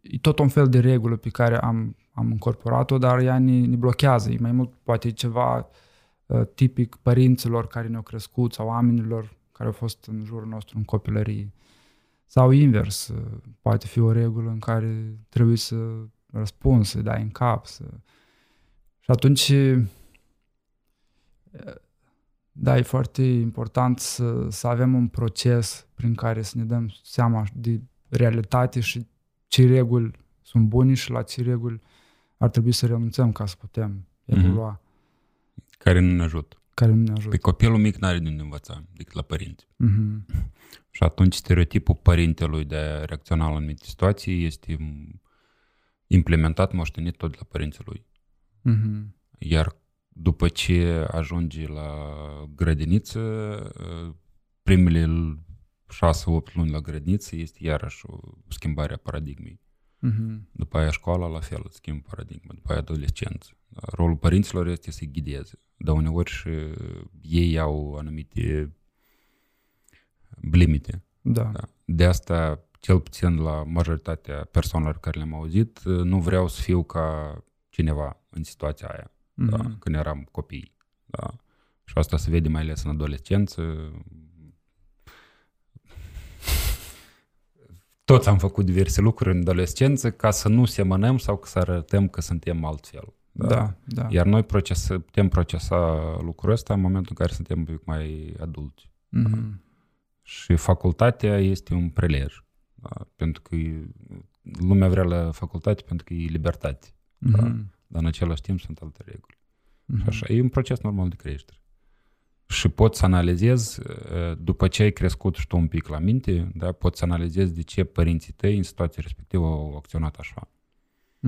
e tot un fel de regulă pe care am, am incorporat-o, dar ea ne, ne blochează. E mai mult poate ceva uh, tipic părinților care ne-au crescut sau oamenilor care au fost în jurul nostru în copilărie. Sau invers, uh, poate fi o regulă în care trebuie să răspunzi, să dai în cap. Să... Și atunci, uh, da, e foarte important să, să avem un proces prin care să ne dăm seama de realitate și ce reguli sunt bune și la ce reguli ar trebui să renunțăm ca să putem mhm. evolua. Mm-hmm. Care nu ne ajută. Care nu ne ajută. Pe copilul mic n-are de unde învăța decât la părinți. Mm-hmm. Și atunci stereotipul părintelui de a reacționa la anumite situații este implementat, moștenit tot de la părinții lui. Mm-hmm. Iar după ce ajunge la grădiniță, primele 6-8 luni la grădiniță este iarăși o schimbare a paradigmei. Uh-huh. După aia școala, la fel, schimb paradigma. După aia adolescență. Rolul părinților este să-i ghideze. Dar uneori și ei au anumite limite. Da. da. De asta, cel puțin la majoritatea persoanelor care le-am auzit, nu vreau să fiu ca cineva în situația aia, mm-hmm. da, când eram copii. Da. Și asta se vede mai ales în adolescență. Toți am făcut diverse lucruri în adolescență ca să nu semănăm sau să arătăm că suntem altfel. Da? Da, da. Iar noi procesa, putem procesa lucrul ăsta în momentul în care suntem un pic mai adulți. Mm-hmm. Și facultatea este un prelej. Da? Pentru că lumea vrea la facultate pentru că e libertate. Mm-hmm. Da? Dar în același timp sunt alte reguli. Mm-hmm. Și așa, e un proces normal de creștere. Și poți să analizezi, după ce ai crescut și tu un pic la minte, da, poți să analizezi de ce părinții tăi în situația respectivă au acționat așa.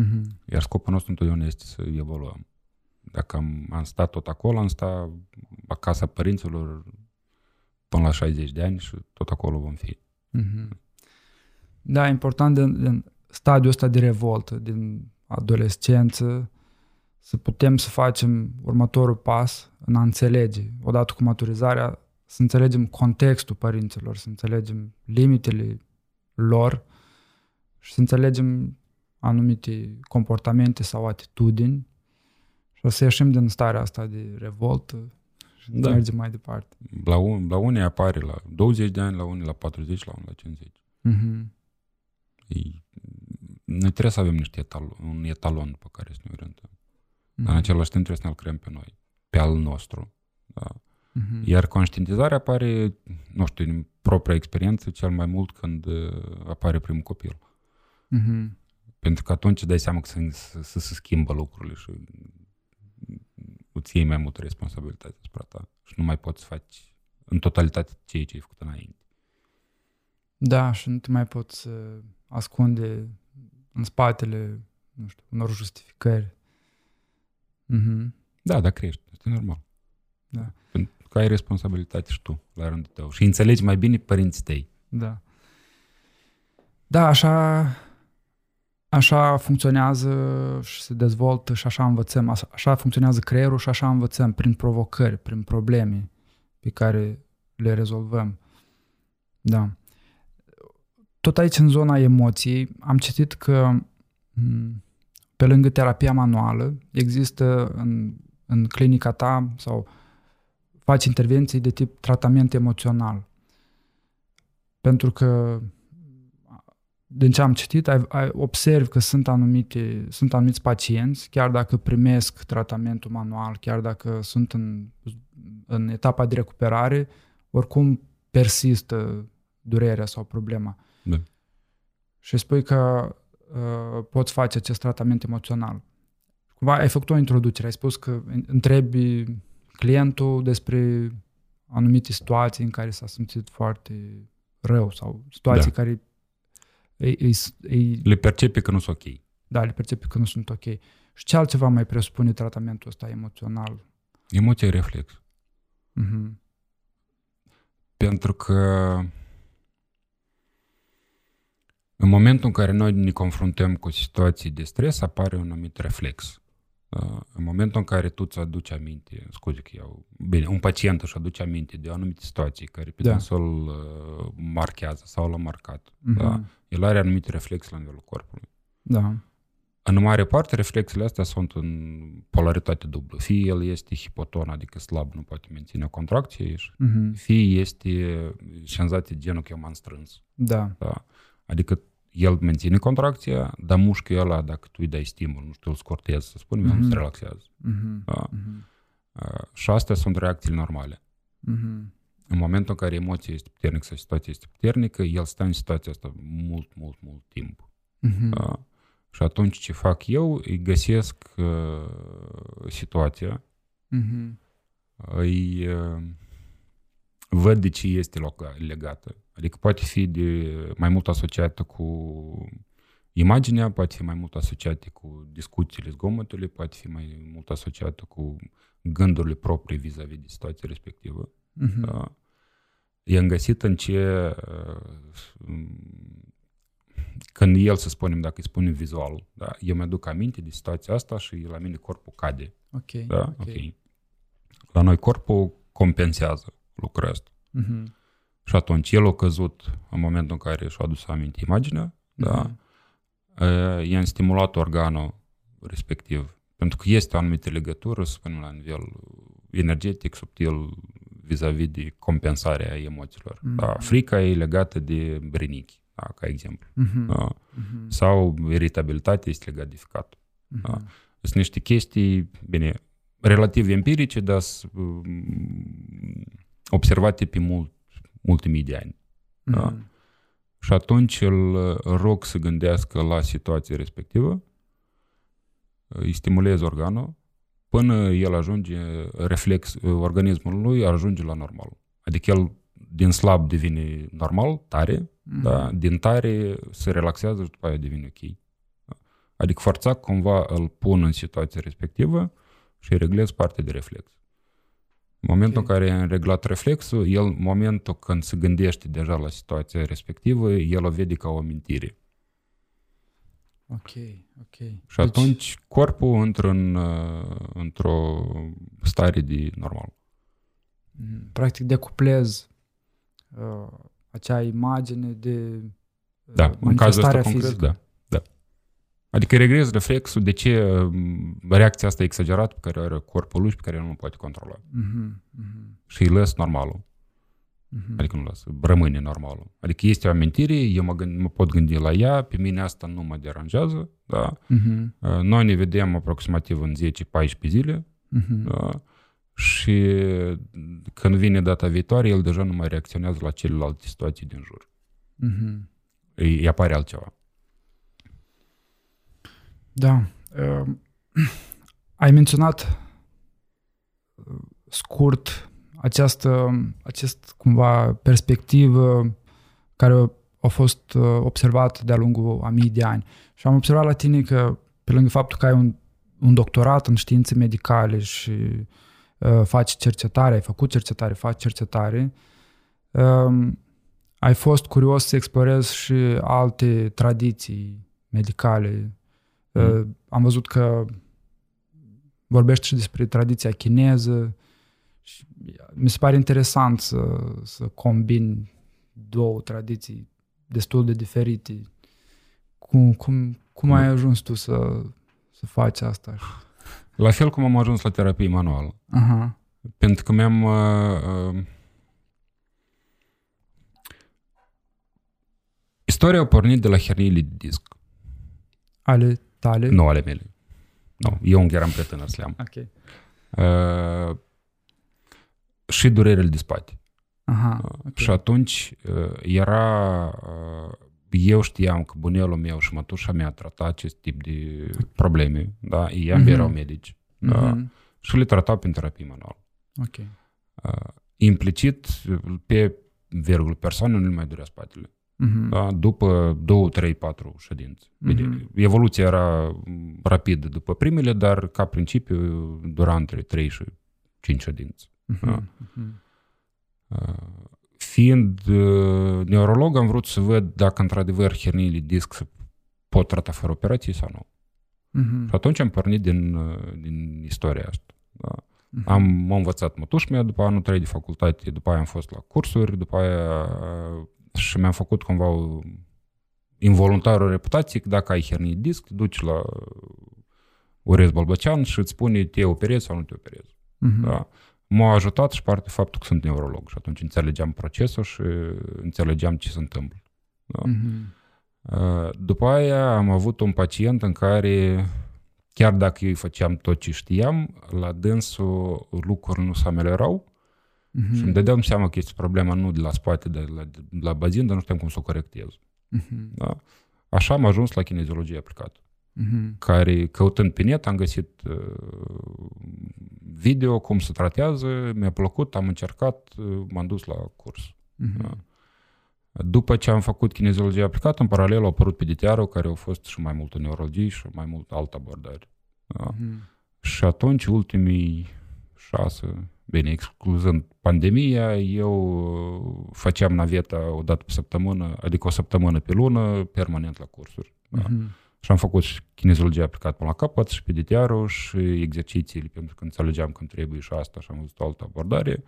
Mm-hmm. Iar scopul nostru întotdeauna este să evoluăm. Dacă am, am stat tot acolo, am stat acasă părinților până la 60 de ani și tot acolo vom fi. Mm-hmm. Da, important din, din stadiul ăsta de revoltă, din adolescență, să putem să facem următorul pas în a înțelege, odată cu maturizarea, să înțelegem contextul părinților, să înțelegem limitele lor și să înțelegem anumite comportamente sau atitudini și o să ieșim din starea asta de revoltă și da. mergem mai departe. La, un, la unii apare la 20 de ani, la unii la 40, la unii la 50. Mm-hmm. Ei, noi trebuie să avem niște etalon, un etalon pe care să ne orientăm. Mm-hmm. Dar în același timp trebuie să ne-l creăm pe noi, pe al nostru. Da? Mm-hmm. Iar conștientizarea apare, nu știu, din propria experiență, cel mai mult când uh, apare primul copil. Mm-hmm. Pentru că atunci dai seama că să, să, să se schimbă lucrurile și îți iei mai multă responsabilitate asupra ta și nu mai poți să faci în totalitate ceea ce ai făcut înainte. Da, și nu te mai poți uh, ascunde în spatele, nu știu, unor justificări. Mm-hmm. Da, da, crești. Este normal. Da. Pentru că ai responsabilitate și tu, la rândul tău. Și înțelegi mai bine părinții tăi. Da. Da, așa, așa funcționează și se dezvoltă și așa învățăm. Așa funcționează creierul și așa învățăm, prin provocări, prin probleme pe care le rezolvăm. Da. Tot aici, în zona emoției, am citit că pe lângă terapia manuală, există în, în clinica ta sau faci intervenții de tip tratament emoțional. Pentru că din ce am citit, ai, ai, observ că sunt, anumite, sunt anumiți pacienți, chiar dacă primesc tratamentul manual, chiar dacă sunt în, în etapa de recuperare, oricum persistă durerea sau problema. Da. Și spui că uh, poți face acest tratament emoțional. Cumva ai făcut o introducere, ai spus că întrebi clientul despre anumite situații în care s-a simțit foarte rău sau situații Da. care îi, îi, îi, Le percepe că nu sunt ok. da, le percepe că nu sunt ok. Și ce altceva mai presupune tratamentul ăsta emoțional? Emoția e reflex. Mhm. Pentru că în momentul în care noi ne confruntăm cu situații de stres, apare un anumit reflex. Uh, În momentul în care tu îți aduci aminte, scuze că eu, bine, un pacient își aduce aminte de anumite situații care pe Da. da. dânsul uh, marchează sau l-a marcat, Mhm. da? el are anumite reflexe la nivelul corpului. Da. În mare parte, reflexele astea sunt în polaritate dublă. Fie el este hipoton, adică slab, nu poate menține o contracție, și Mhm. fie este senzație genul m-am strâns. Da. Da? Adică el menține contracția, dar mușchiul ăla, dacă tu îi dai stimul, nu știu, îl scortezi, să spunem, el Mhm. se relaxează. Mhm. Da? Mhm. Uh, Și astea sunt reacțiile normale. Mhm. În momentul în care emoția este puternică sau situația este puternică, el stă în situația asta mult, mult, mult timp. Mhm. Da? Și atunci ce fac eu, îi găsesc uh, situația, Mhm. îi uh, văd de ce este loca- legată. Adică poate fi de mai mult asociată cu imaginea, poate fi mai mult asociată cu discuțiile, zgomotului, poate fi mai mult asociată cu gândurile proprii vis-a-vis de situația respectivă. Mhm. Da? I-am găsit în ce uh, când el, să spunem, dacă îi spunem vizual, da, eu mi-aduc aminte de situația asta și la mine corpul cade. Ok. Da? Ok. La noi corpul compensează lucrul ăsta. Mhm. Și atunci el a căzut în momentul în care și-a adus aminte imaginea, da? Mhm. Uh, i-am stimulat organul respectiv. Pentru că este o anumită legătură, să spunem, la nivel energetic, subtil, vis-a-vis de compensarea emoțiilor. Mhm. Da? Frica e legată de brinichi, da? ca exemplu. Mhm. Da? Mhm. Sau iritabilitatea este legată de ficat. Mhm. Da. Sunt niște chestii, bine, relativ empirice, dar sunt um, observate pe mult, multe mii de ani. da. Mhm. Și atunci îl rog să gândească la situația respectivă, îi stimulez organul, până el ajunge, reflex, organismul lui ajunge la normal. Adică el din slab devine normal, tare, Mhm. da? din tare se relaxează și după aia devine ok. Da? Adică forțat cumva îl pun în situația respectivă și îi reglez partea de reflex. În momentul Ok. în care am reglat reflexul, el, în momentul când se gândește deja la situația respectivă, el o vede ca o amintire. Ok, ok. Și atunci corpul intră în, uh, într-o stare de normal. Mhm. Practic decuplez uh, acea imagine de uh, Da, în cazul ăsta manifestarea concret, fizică. da. Da. Adică regrez reflexul de ce um, reacția asta exagerată pe care o are corpul lui și pe care el nu poate controla. Mhm, mhm, Și îi lăs normalul. mhm. Adică nu las, rămâne normalul. Adică este o amintire, eu mă, gând, mă pot gândi la ea, pe mine asta nu mă deranjează, da? Mhm, Uh, Noi ne vedem aproximativ în 10-14 zile, mhm. da? și când vine data viitoare, el deja nu mai reacționează la celelalte situații din jur. Mhm. Îi, îi apare altceva. Da. Uh, ai menționat uh, scurt această, acest cumva perspectivă care a fost uh, observată de-a lungul a mii de ani. Și am observat la tine că pe lângă faptul că ai un, un doctorat în științe medicale și uh, faci cercetare, ai făcut cercetare, faci cercetare, um, ai fost curios să explorezi și alte tradiții medicale. Mm. Uh, am văzut că vorbești și despre tradiția chineză și mi se pare interesant să, să combini două tradiții destul de diferite. Cum, cum, cum ai ajuns tu să, să faci asta? La fel cum am ajuns la terapie manuală. Aha. Pentru că mi-am... Uh, uh, istoria a pornit de la herniile de disc. Ale tale? Nu ale mele. Nu, eu încă eram prieten să le am. Ok. Uh, și durerele de spate. Aha. Uh, ok. Și atunci uh, era... Uh, eu știam că bunelul meu și mătușa mea trata acest tip de probleme. Da? Ei ambii Mhm. erau medici. Da? Mhm. Și le tratau prin terapie manuală. Ok. Uh, implicit pe virgul persoane nu mai durea spatele. Mhm. Da? După 2, 3, 4 ședințe. Mhm. Evoluția era rapidă după primele, dar ca principiu dura între 3 și 5 ședințe. Mhm. Da. Mhm. Uh, Fiind uh, neurolog, am vrut să văd dacă într-adevăr herniile disc se pot trata fără operație sau nu. Mhm. Și atunci am pornit din, uh, din istoria asta. Da. Mhm. Am m-am învățat mătuș mea după anul 3 de facultate, după aia am fost la cursuri, după aia uh, și mi-am făcut cumva o, involuntar o reputație că dacă ai hernie disc, te duci la Orez Balbăcean și îți spune te operezi sau nu te operezi. Mhm. Da? M-a ajutat și parte faptul că sunt neurolog și atunci înțelegeam procesul și înțelegeam ce se întâmplă. Da? Mhm. Uh, După aia am avut un pacient în care, chiar dacă eu îi făceam tot ce știam, la dânsul lucrurile nu se ameliorau Mhm. și îmi dădeam seama că este problema nu de la spate, de la, de la bazin, dar nu știam cum să o corectez. Mhm. Da? Așa am ajuns la kineziologie aplicată, Mhm. care, căutând pe net, am găsit uh, video, cum se tratează, mi-a plăcut, am încercat, uh, m-am dus la curs. Mhm. Da. După ce am făcut kineziologie aplicată, în paralel au apărut peditiarul, care au fost și mai multă neurologie și mai mult altă abordare. Da. Mhm. Și atunci, ultimii șase, bine, excluzând pandemia, eu uh, făceam naveta o dată pe săptămână, adică o săptămână pe lună, permanent la cursuri. Da. Mhm. Și am făcut și kineziologie aplicată până la capăt, și peditiarul, și exercițiile, pentru că înțelegeam când trebuie și asta, și am văzut o altă abordare.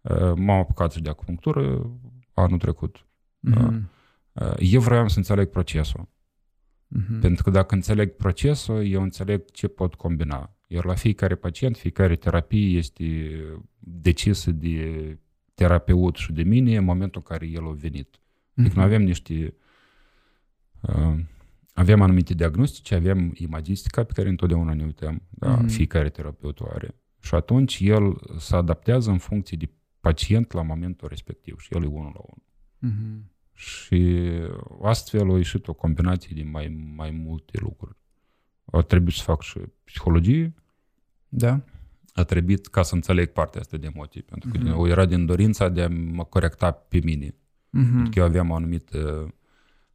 Uh, M-am apucat și de acupunctură anul trecut. Mhm. Uh, Eu vreau să înțeleg procesul. Mhm. Pentru că dacă înțeleg procesul, eu înțeleg ce pot combina. Iar la fiecare pacient, fiecare terapie este decisă de terapeut și de mine în momentul în care el a venit. Adică noi avem niște... Uh, avem anumite diagnostice, avem imagistica pe care întotdeauna ne uităm. Da? Mhm. Fiecare terapeut o are. Și atunci el se adaptează în funcție de pacient la momentul respectiv și el e unul la unul. Mhm. Și astfel a ieșit o combinație de mai, mai multe lucruri. A trebuit să fac și psihologie, Da? a trebuit ca să înțeleg partea asta de emoții, pentru că Mhm. mm-hmm. era din dorința de a mă corecta pe mine. Mhm. Pentru că eu aveam o anumită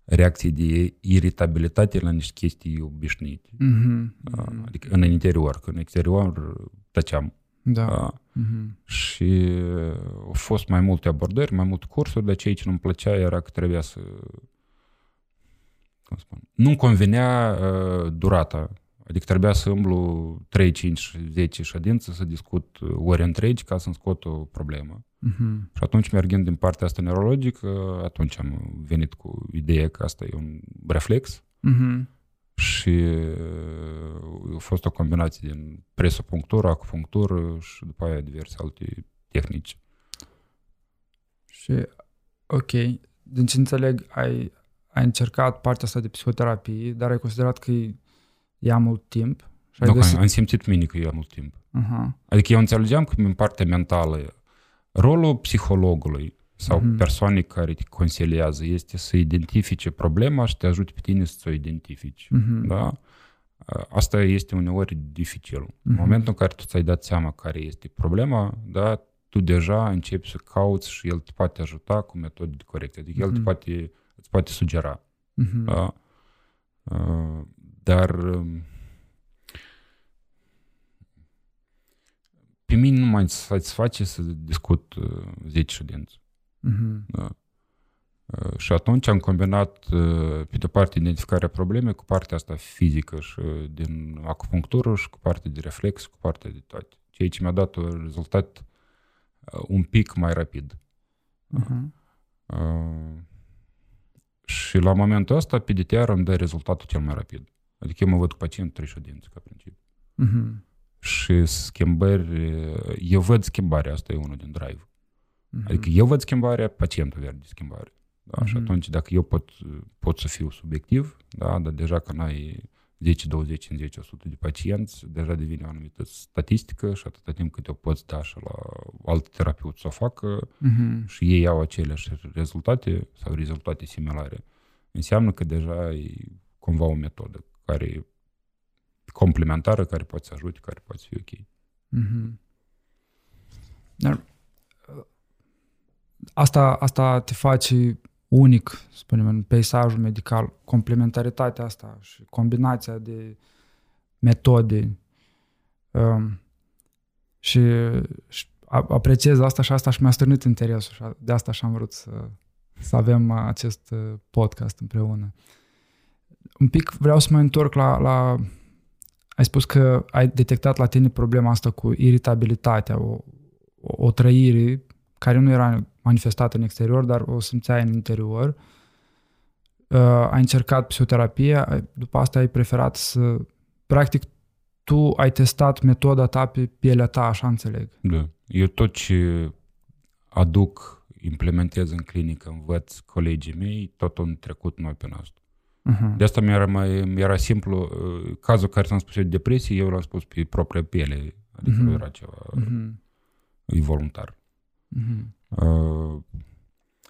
reacție de iritabilitate la niște chestii obișnuite. Mhm. Mm-hmm. Adică în interior, că în exterior tăceam. Da. Da. Mhm. Și au fost mai multe abordări, mai multe cursuri, dar ceea ce nu-mi plăcea era că trebuia să... Cum spun? Nu-mi convenea uh, durata. Adică trebuia să îmblu 3, 5, 10 ședințe, să discut ori întregi ca să-mi scot o problemă. Mhm. Și atunci, mergând din partea asta neurologică, atunci am venit cu ideea că asta e un reflex Mhm. și uh, a fost o combinație din presopunctură, acupunctură și după aia diverse alte tehnici. Și, ok, din ce înțeleg, ai, ai încercat partea asta de psihoterapie, dar ai considerat că ia mult timp și ai Nu, că găsit... am simțit mine că eu am mult timp. Aha. Adică eu înțelegeam că în partea mentală rolul psihologului sau Mhm. mm-hmm. persoanei care te consiliază este să identifice problema și te ajute pe tine să o identifici. Mhm. Da? Asta este uneori dificil. În Mhm. momentul în care tu ți-ai dat seama care este problema, da, tu deja începi să cauți și el te poate ajuta cu metode de corecție. Adică el te Mhm. poate, îți poate sugera. Mhm. Da? Uh, Dar um, pe mine nu mai satisface să discut uh, 10 ședințe. Mhm. Da. Uh, Și atunci am combinat, uh, pe de parte, identificarea problemei cu partea asta fizică și uh, din acupunctură și cu partea de reflex, cu partea de toate. Ceea ce mi-a dat un rezultat uh, un pic mai rapid. Mhm. Uh, și la momentul ăsta, PDTR îmi dă rezultatul cel mai rapid. Adică eu mă văd cu pacient trei ședințe, ca principiu. Mhm. Și schimbări, uh, eu văd schimbarea, asta e unul din drive. Mhm. Adică eu văd schimbarea, pacientul vede schimbare. Da? Și Mhm. atunci, dacă eu pot, pot să fiu subiectiv, da, dar deja că n-ai 10, 20, 50, 100 de pacienți, deja devine o anumită statistică și atâta timp cât eu poți da și la alt terapeut să o facă Mhm. și ei au aceleași rezultate sau rezultate similare, înseamnă că deja e cumva o metodă care e complementară, care poate să ajute, care poate să fie ok. Mhm. Dar uh, asta, asta te face unic, spunem, în peisajul medical, complementaritatea asta și combinația de metode um, și, și apreciez asta și asta și mi-a stârnit interesul și de asta și am vrut să, să avem acest uh, podcast împreună. Un pic vreau să mă întorc la, la ai spus că ai detectat la tine problema asta cu iritabilitatea, o, o, o trăire care nu era manifestată în exterior, dar o simțeai în interior. Uh, ai încercat psihoterapie, după asta ai preferat să... Practic, tu ai testat metoda ta pe pielea ta, așa înțeleg. Da. Eu tot ce aduc, implementez în clinică, învăț colegii mei, tot un trecut noi pe asta. Uh-huh. De asta mi-era, mai, mi-era simplu, uh, cazul care s-am spus eu de depresie, eu l-am spus pe propria piele, adică uh-huh. nu era ceva uh-huh. involuntar. Uh-huh. Uh,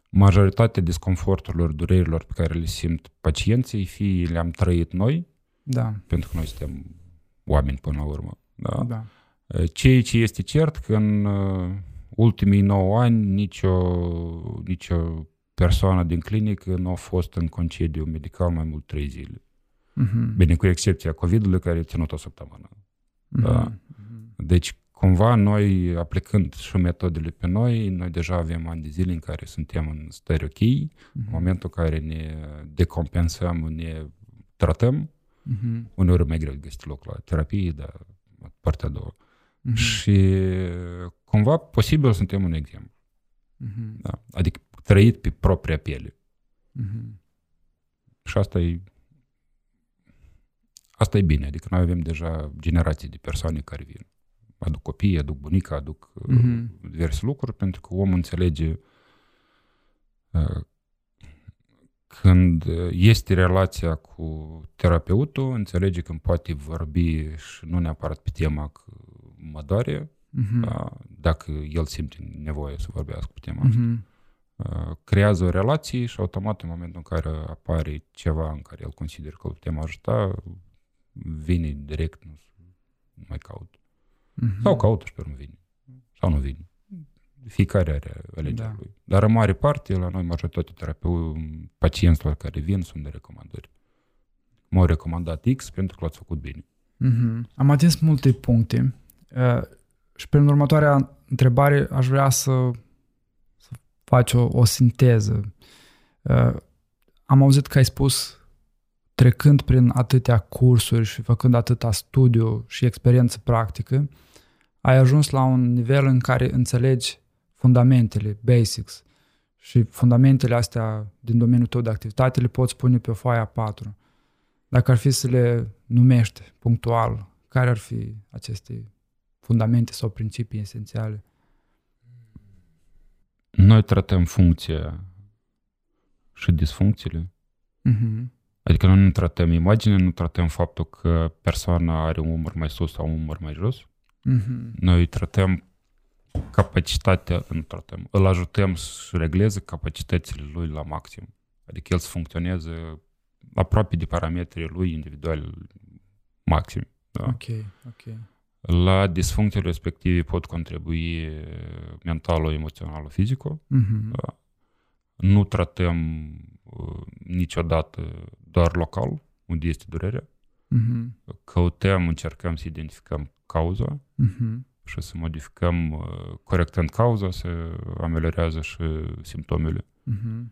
majoritatea disconforturilor, durerilor pe care le simt pacienții, fie le-am trăit noi, da. pentru că noi suntem oameni până la urmă. Da? Da. Uh, ceea ce este cert că în uh, ultimii 9 ani nicio, nicio persoană din clinică nu a fost în concediu medical mai mult 3 zile. Uh-huh. Bine, cu excepția COVID-ului care a ținut o săptămână. Uh-huh. Da? Mhm. Deci, cumva, noi, aplicând și metodele pe noi, noi deja avem ani de zile în care suntem în stări ok, uh-huh. în momentul în care ne decompensăm, ne tratăm, uh-huh. uneori mai greu de găsit loc la terapie, dar partea a doua. Uh-huh. Și cumva posibil suntem un exemplu. Uh-huh. Da? Adică trăit pe propria piele. Uh-huh. Și asta e asta e bine, adică noi avem deja generații de persoane care vin. Aduc copii, aduc bunica, aduc uh-huh. diverse lucruri, pentru că omul înțelege uh, când este relația cu terapeutul, înțelege când poate vorbi și nu neapărat pe tema că mă doare, uh-huh. da, dacă el simte nevoie să vorbească pe tema uh-huh. asta. Uh, creează o relație și automat în momentul în care apare ceva în care el consideră că îl putem ajuta, vine direct, nu, nu mai caut. Uh-huh. Sau caută și pe urmă vine. Sau nu vine. Fiecare are alegerea da. lui. Dar în mare parte, la noi, majoritatea terapeu, pacienților care vin sunt de recomandări. M-au recomandat X pentru că l-ați făcut bine. Uh-huh. Am atins multe puncte uh, și prin următoarea întrebare aș vrea să faci o, o sinteză. Uh, am auzit că ai spus, trecând prin atâtea cursuri și făcând atâta studiu și experiență practică, ai ajuns la un nivel în care înțelegi fundamentele, basics, și fundamentele astea din domeniul tău de activitate le poți pune pe o foaia 4. Dacă ar fi să le numești punctual, care ar fi aceste fundamente sau principii esențiale? Noi tratăm funcția și disfuncțiile. Uh-huh. Adică noi nu tratăm imaginea, nu tratăm faptul că persoana are un umăr mai sus sau un umăr mai jos. Uh-huh. Noi tratăm capacitatea, nu tratăm, îl ajutăm să regleze capacitățile lui la maxim. Adică el să funcționeze aproape de parametrii lui individual maxim. Da? Ok, ok. La disfuncțiile respective pot contribui mentalul, emoționalul, fizicul. Uh-huh. Da. Nu tratăm uh, niciodată doar local, unde este durerea. Uh-huh. Căutăm, încercăm să identificăm cauza uh-huh. și să modificăm, uh, corectând cauza, să ameliorează și simptomele. Uh-huh.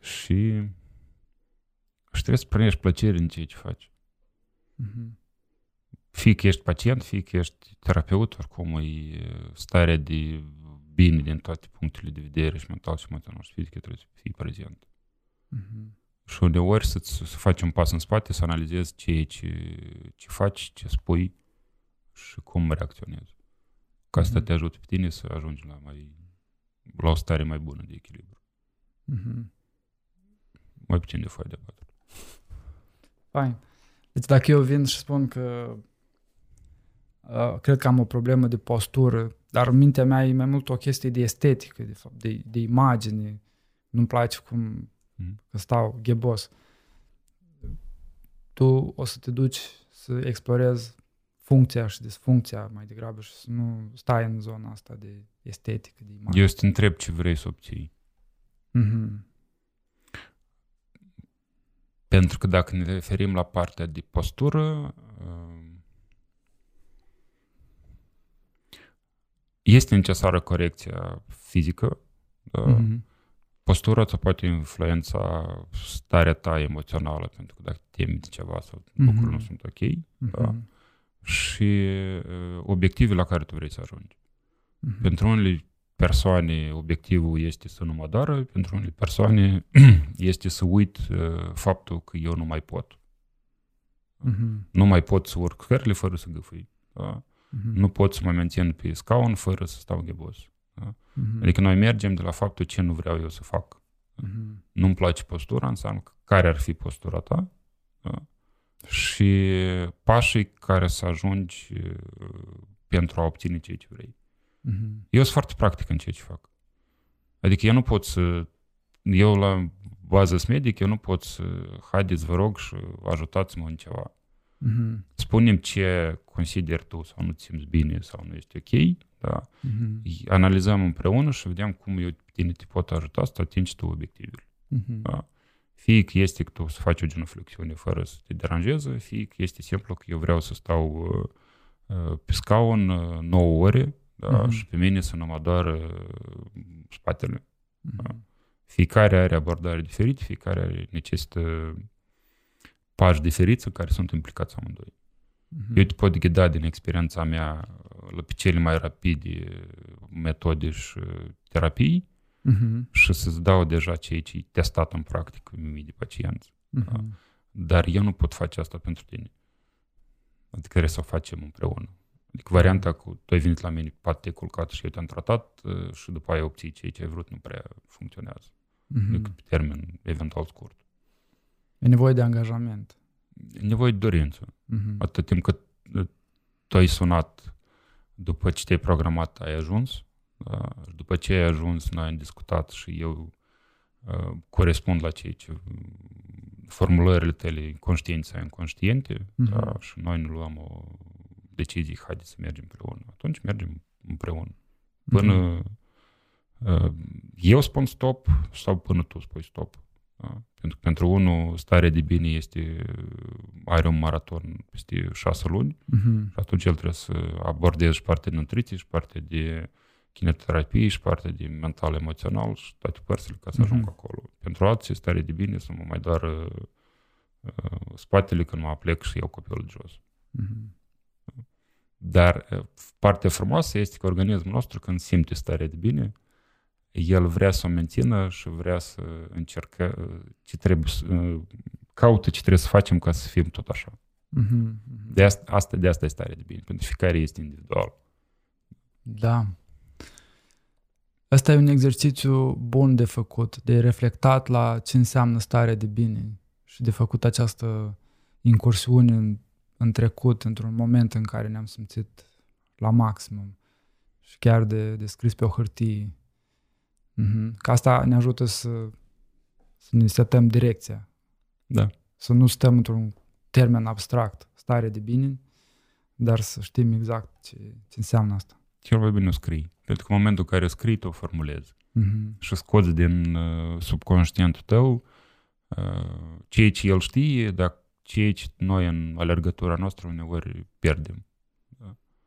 Și, și trebuie să primești plăcere în ceea ce faci. Uh-huh fie că ești pacient, fie că ești terapeut, oricum e starea de bine din toate punctele de vedere și mental și emoțional și fizic, trebuie să fii prezent. Uh-huh. Și uneori să, să faci un pas în spate, să analizezi ce, ce, ce faci, ce spui și cum reacționezi. Ca uh-huh. să te ajute pe tine să ajungi la, mai, la o stare mai bună de echilibru. Uh-huh. Mai puțin de foaie de patru. Fain. Deci dacă eu vin și spun că Uh, cred că am o problemă de postură, dar în mintea mea e mai mult o chestie de estetică, de fapt, de, de imagine. Nu-mi place cum mm. Că stau ghebos. Tu o să te duci să explorezi funcția și disfuncția mai degrabă și să nu stai în zona asta de estetică, de imagine. Eu să te întreb ce vrei să obții. Mhm. Pentru că dacă ne referim la partea de postură, este necesară corecția fizică. Da? Mhm. Postura îți poate influența starea ta emoțională, pentru că dacă te temi de ceva sau Mhm. lucrurile nu sunt ok, da? Mhm. și uh, obiectivele la care tu vrei să ajungi. Mhm. Pentru unele persoane obiectivul este să nu mă doară, pentru unele persoane este să uit uh, faptul că eu nu mai pot. Mhm. Nu mai pot să urc scările fără să gâfâi. Da? Mhm. Nu pot să mă mențin pe scaun fără să stau ghebos. Mhm. Adică noi mergem de la faptul ce nu vreau eu să fac. Mhm. Nu-mi place postura, înseamnă că care ar fi postura ta da? și pașii care să ajungi uh, pentru a obține ceea ce vrei. Mhm. Eu sunt foarte practic în ceea ce fac. Adică eu nu pot să... Eu la bază sunt medic, eu nu pot să... Haideți, vă rog, și ajutați-mă în ceva. Mhm. Spunem ce consideri tu sau nu ți simți bine sau nu este ok, da? Mhm. analizăm împreună și vedem cum eu pe tine te pot ajuta să atingi tu obiectivele. Mhm. Da? Fie că este că tu să faci o genuflexiune fără să te deranjeze, fie că este simplu că eu vreau să stau uh, uh, pe scaun uh, 9 ore da? Mhm. și pe mine să nu mă doară uh, spatele. Mhm. Fiecare are abordare diferită, fiecare are necesită pași diferiți în care sunt implicați amândoi. Mhm. Eu te pot ghida din experiența mea uh, la pe cele mai rapide metode și uh, terapii Mhm. și să-ți dau deja ceea ce e testat în practică cu mii de pacienți. Mhm. Dar eu nu pot face asta pentru tine. Adică trebuie să o facem împreună. Adică varianta cu tu ai venit la mine, pat te-ai culcat și eu te-am tratat uh, și după aia obții ceea ce ai vrut, nu prea funcționează. Mhm. Decât pe termen eventual scurt. E nevoie de angajament. E nevoie de dorință. Mhm. Atât timp cât uh, tu ai sunat după ce te-ai programat, ai ajuns. Da? Și După ce ai ajuns, noi am discutat și eu uh, corespund la ceea ce formulările tale conștiente sau inconștiente Mhm. da? și noi ne luăm o decizie, haide să mergem împreună. Atunci mergem împreună. Până Mhm. uh, eu spun stop sau până tu spui stop. Da? Pentru că pentru unul starea de bine este, are un maraton peste șase luni Mhm. și atunci el trebuie să abordeze și partea de nutriție și partea de kinetoterapie și partea de mental-emoțional și toate părțile ca să Mhm. ajung acolo. Pentru alții, stare de bine să mă mai doară uh, spatele când mă aplec și iau copilul de jos. Mhm. Dar uh, partea frumoasă este că organismul nostru, când simte starea de bine, el vrea să o mențină și vrea să încercă uh, ce trebuie să, uh, caută ce trebuie să facem ca să fim tot așa. Mhm. Mhm. De asta, asta, de asta e starea de bine, pentru că fiecare este individual. Da. Asta e un exercițiu bun de făcut, de reflectat la ce înseamnă starea de bine și de făcut această incursiune în, în trecut, într-un moment în care ne-am simțit la maximum și chiar de, de scris pe o hârtie. Mhm. Că asta ne ajută să, să ne setăm direcția, Da. să nu stăm într-un termen abstract, stare de bine, dar să știm exact ce, ce înseamnă asta. Cel mai bine o scrii. Pentru că în momentul în care o scrii, tu o formulezi. Mhm. Și scoți din uh, subconștientul tău uh, ceea ce el știe, dar ceea ce noi în alergătura noastră uneori pierdem.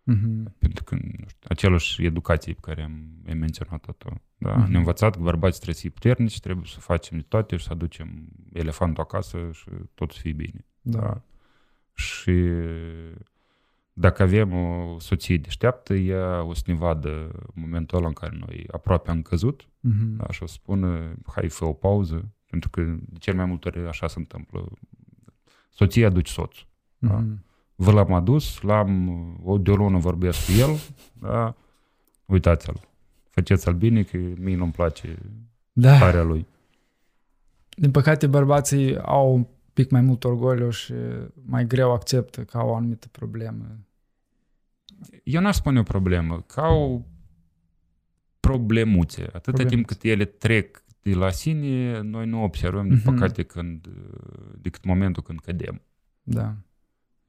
Mhm. Pentru că, nu știu, același educație pe care am, am menționat-o tu. Da? Mhm. Ne-a învățat că bărbații trebuie să fie puternici, trebuie să facem de toate și să aducem elefantul acasă și tot să fie bine. Da. Și dacă avem o soție deșteaptă, ea o să ne vadă în momentul ăla în care noi aproape am căzut Mhm. da, și o să spună, hai, fă o pauză, pentru că de cel mai multe ori așa se întâmplă. Soția aduce soțul. Mhm. Vă l-am adus, l-am, o de o lună vorbesc cu el, da, uitați-l. Faceți-l bine, că mie nu-mi place Da. starea lui. Din păcate, bărbații au un pic mai mult orgoliu și mai greu acceptă că au o anumită problemă. Eu n-aș spune o problemă, ca o problemuțe. Atâta Problemuțe. timp cât ele trec de la sine, noi nu observăm, din Mhm. păcate, când, decât momentul când cădem. Da.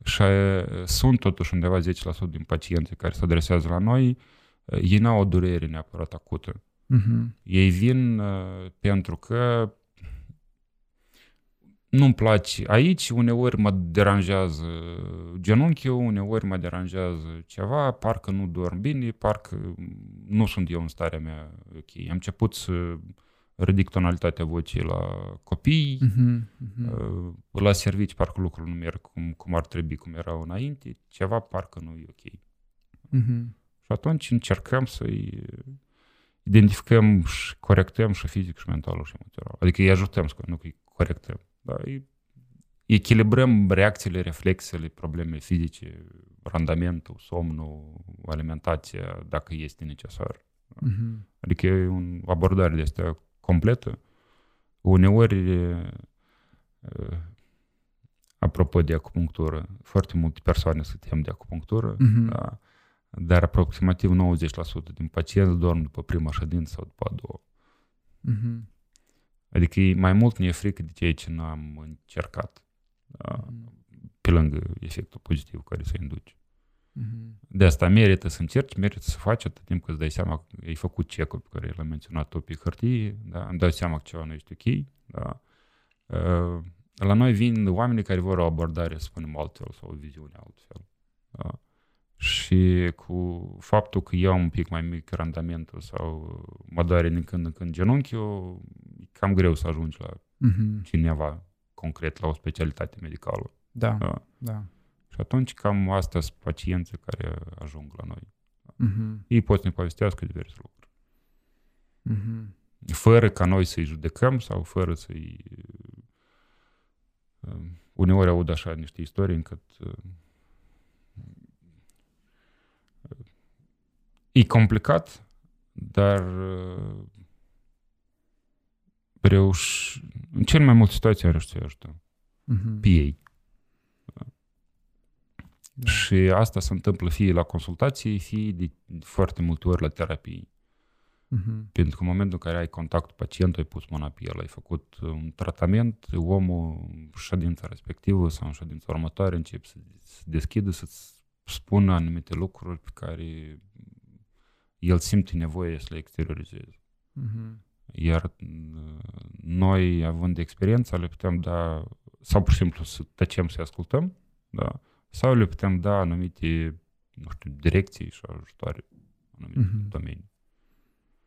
Și uh, sunt totuși undeva 10% din pacienții care se adresează la noi, uh, ei n-au o durere neapărat acută. Mhm. Ei vin uh, pentru că nu-mi place aici, uneori mă deranjează genunchiul, uneori mă deranjează ceva, parcă nu dorm bine, parcă nu sunt eu în starea mea ok. Am început să ridic tonalitatea vocii la copii, Mhm. Mhm. uh, la servici parcă lucrurile nu merg cum, cum ar trebui, cum erau înainte, ceva parcă nu e ok. Mhm. Și atunci încercăm să-i identificăm și corectăm și fizic și mental și emoțional. Adică îi ajutăm, să- nu că îi corectăm. Da, îi echilibrăm reacțiile, reflexele, problemele fizice, randamentul, somnul, alimentația, dacă este necesar. Mhm. Adică e un, o abordare de asta completă. Uneori, e, e, apropo de acupunctură, foarte multe persoane se tem de acupunctură, Mhm. da, dar aproximativ 90% din pacienți dorm după prima ședință sau după a doua. Mhm. Adică e mai mult ne e frică de ceea ce n-am încercat, da, pe lângă efectul pozitiv care se induce. Mhm. De asta merită să încerci, merită să faci atât timp cât îți dai seama că ai făcut check-ul pe care l-am menționat tu pe hârtie, da? îmi dau seama că ceva nu este ok. Da? Uh, La noi vin oamenii care vor o abordare, să spunem, altfel sau o viziune altfel. Da? Și cu faptul că eu am un pic mai mic randamentul sau mă doare din când în când genunchiul, e cam greu să ajungi la Mhm. cineva concret, la o specialitate medicală. Da, Da? da. Și atunci cam astea sunt pacienții care ajung la noi. Mhm. Ei pot să ne povestească diverse lucruri. Mhm. Fără ca noi să-i judecăm sau fără să-i... uh, Uneori aud așa niște istorii încât uh, e complicat, dar uh, reuși... În cel mai multe situații am reușit să-i ajutăm Mhm. pe ei. Da. Și asta se întâmplă fie la consultații, fie de foarte multe ori la terapie. Mhm. Pentru că în momentul în care ai contact cu pacientul, ai pus mâna pe el, ai făcut un tratament, omul în ședința respectivă sau în ședința următoare începe să se deschidă, să-ți spună anumite lucruri pe care el simte nevoie să le exteriorizeze. Mhm. Iar uh, noi, având experiența, le putem da, sau pur și simplu să tăcem să ascultăm, da? Sau le putem da anumite, nu știu, direcții și ajutoare în anumite Mhm. domenii.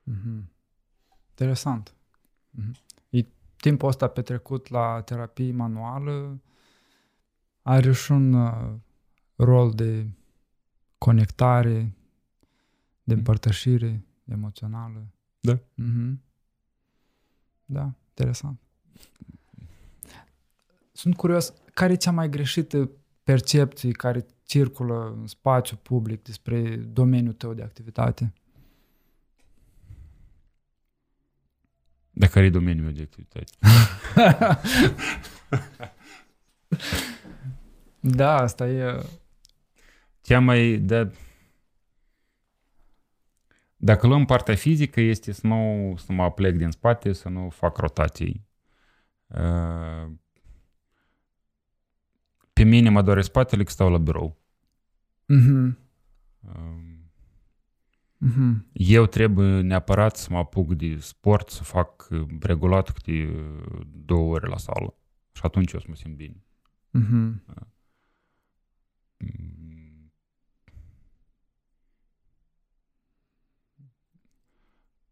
Mhm. Interesant. Mhm. E timpul ăsta petrecut la terapie manuală are și un uh, rol de conectare, de împărtășire emoțională. Da. Mhm. Da, interesant. Sunt curios, care e cea mai greșită percepție care circulă în spațiu public despre domeniul tău de activitate? Dar care e domeniul meu de activitate? Da, asta e... Cea mai... De... Dacă luăm partea fizică, este să nu să mă plec din spate, să nu fac rotații. Uh, Pe mine mă doare spatele că stau la birou. Mhm. Uh, Mhm. Eu trebuie neapărat să mă apuc de sport, să fac uh, regulat câte uh, două ore la sală. Și atunci eu o să mă simt bine. Mhm. Mm.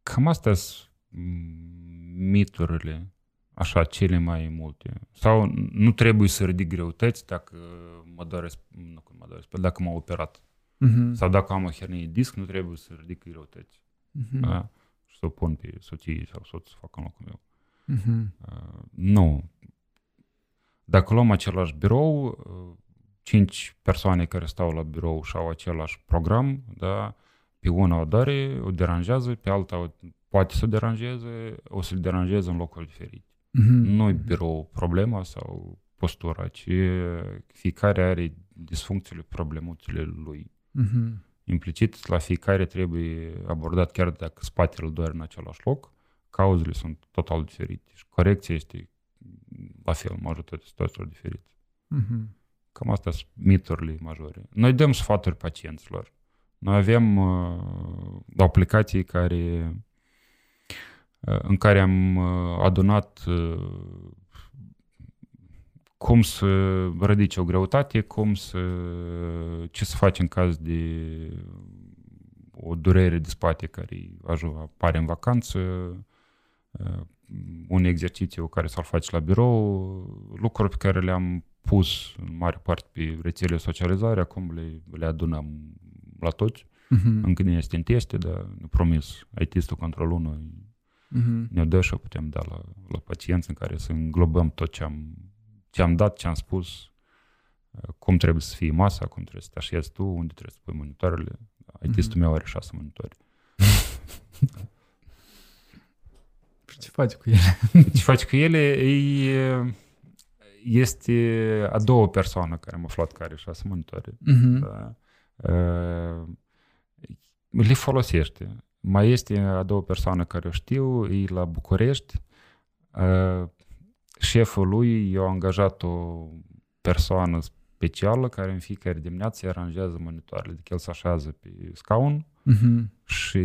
Cam astea sunt mm, miturile, așa, cele mai multe. Sau nu trebuie să ridic greutăți dacă mă doare, sp- nu că mă doare, spate, dacă m-am operat. Mhm. Sau dacă am o hernie disc, nu trebuie să ridic greutăți. Mhm. Da? Și să o pun pe soție sau soț să facă în locul meu. Mhm. Uh, nu. Dacă luăm același birou, uh, cinci persoane care stau la birou și au același program, da, pe una o doare, o deranjează, pe alta o, poate să o deranjeze, o să-l deranjeze în locuri diferite. Mhm. Nu e birou problema sau postura, ci fiecare are disfuncțiile, problemuțele lui. Mhm. Implicit, la fiecare trebuie abordat chiar dacă spatele îl doare în același loc, cauzele sunt total diferite și corecția este la fel, majoritatea situațiilor diferite. Mhm. Cam astea sunt miturile majore. Noi dăm sfaturi pacienților. Noi avem uh, aplicații care, uh, în care am uh, adunat uh, cum să ridici o greutate, cum să, ce să faci în caz de o durere de spate care apare în vacanță, uh, un exercițiu care să-l faci la birou, lucruri pe care le-am pus în mare parte pe rețele socializare, acum le, le adunăm la toți. Uh-huh. Încă nu este în teste, dar ne promis IT-istul control 1 uh-huh. ne dă și putem da la, la pacienți în care să înglobăm tot ce am, ce am dat, ce am spus, cum trebuie să fie masa, cum trebuie să te așezi tu, unde trebuie să pui monitoarele. IT-istul uh-huh. meu are șase monitori. ce faci cu ele? ce faci cu ele? E, este a doua persoană care am aflat care are șase monitoare. Uh-huh. Da? le folosește. Mai este a doua persoană care o știu, e la București. Șeful lui i-a angajat o persoană specială care în fiecare dimineață aranjează monitoarele. Adică el se așează pe scaun uh-huh. și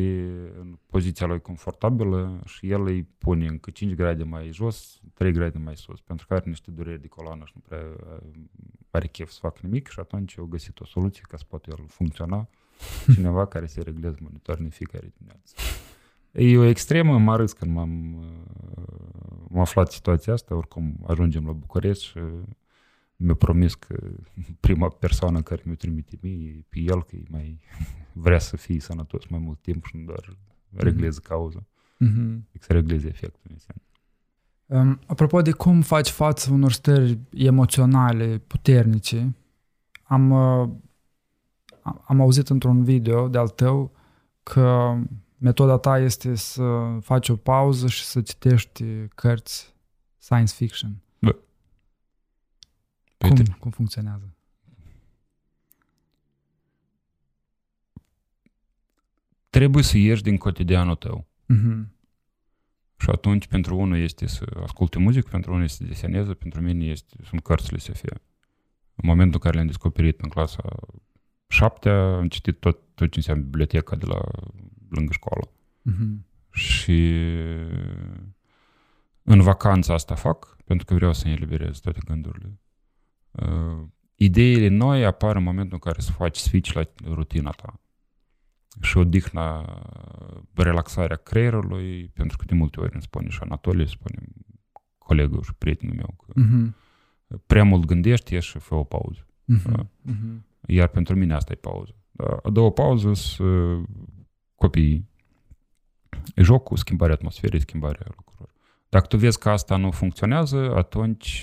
în poziția lui confortabilă și el îi pune încă 5 grade mai jos, 3 grade mai sus, pentru că are niște dureri de coloană și nu prea are chef să facă nimic și atunci au găsit o soluție ca să poată el funcționa cineva care se reglează monitoarele în fiecare dimineață. E o extremă, m-a râs când m-am, m-am aflat situația asta, oricum ajungem la București și mi-a promis că prima persoană care mi-o trimite mie e pe el, că mai vrea să fie sănătos mai mult timp și nu doar regleze mm-hmm. cauza. Mm-hmm. Să regleze efectul în sens. Um, apropo de cum faci față unor stări emoționale puternice, am, uh, am auzit într-un video de-al tău că metoda ta este să faci o pauză și să citești cărți science fiction. Da. Cum, cum funcționează? Trebuie să ieși din cotidianul tău. Uh-huh. Și atunci, pentru unul este să asculte muzică, pentru unul este să deseneze, pentru mine este, sunt cărțile SF. În momentul în care le-am descoperit în clasa șaptea, am citit tot, tot ce înseamnă biblioteca de la lângă școală. Uh-huh. Și în vacanța asta fac, pentru că vreau să-mi eliberez toate gândurile. Uh, ideile noi apar în momentul în care să faci switch la rutina ta și odihna, relaxarea creierului, pentru că de multe ori îmi spune și Anatolie, spune colegul și prietenul meu că uh-huh. prea mult gândești, ieși și fă o pauză. Uh-huh. Da? Uh-huh. Iar pentru mine asta e pauză. Da? A doua pauză sunt copiii. Jocul, schimbarea atmosferei, schimbarea lucrurilor. Dacă tu vezi că asta nu funcționează, atunci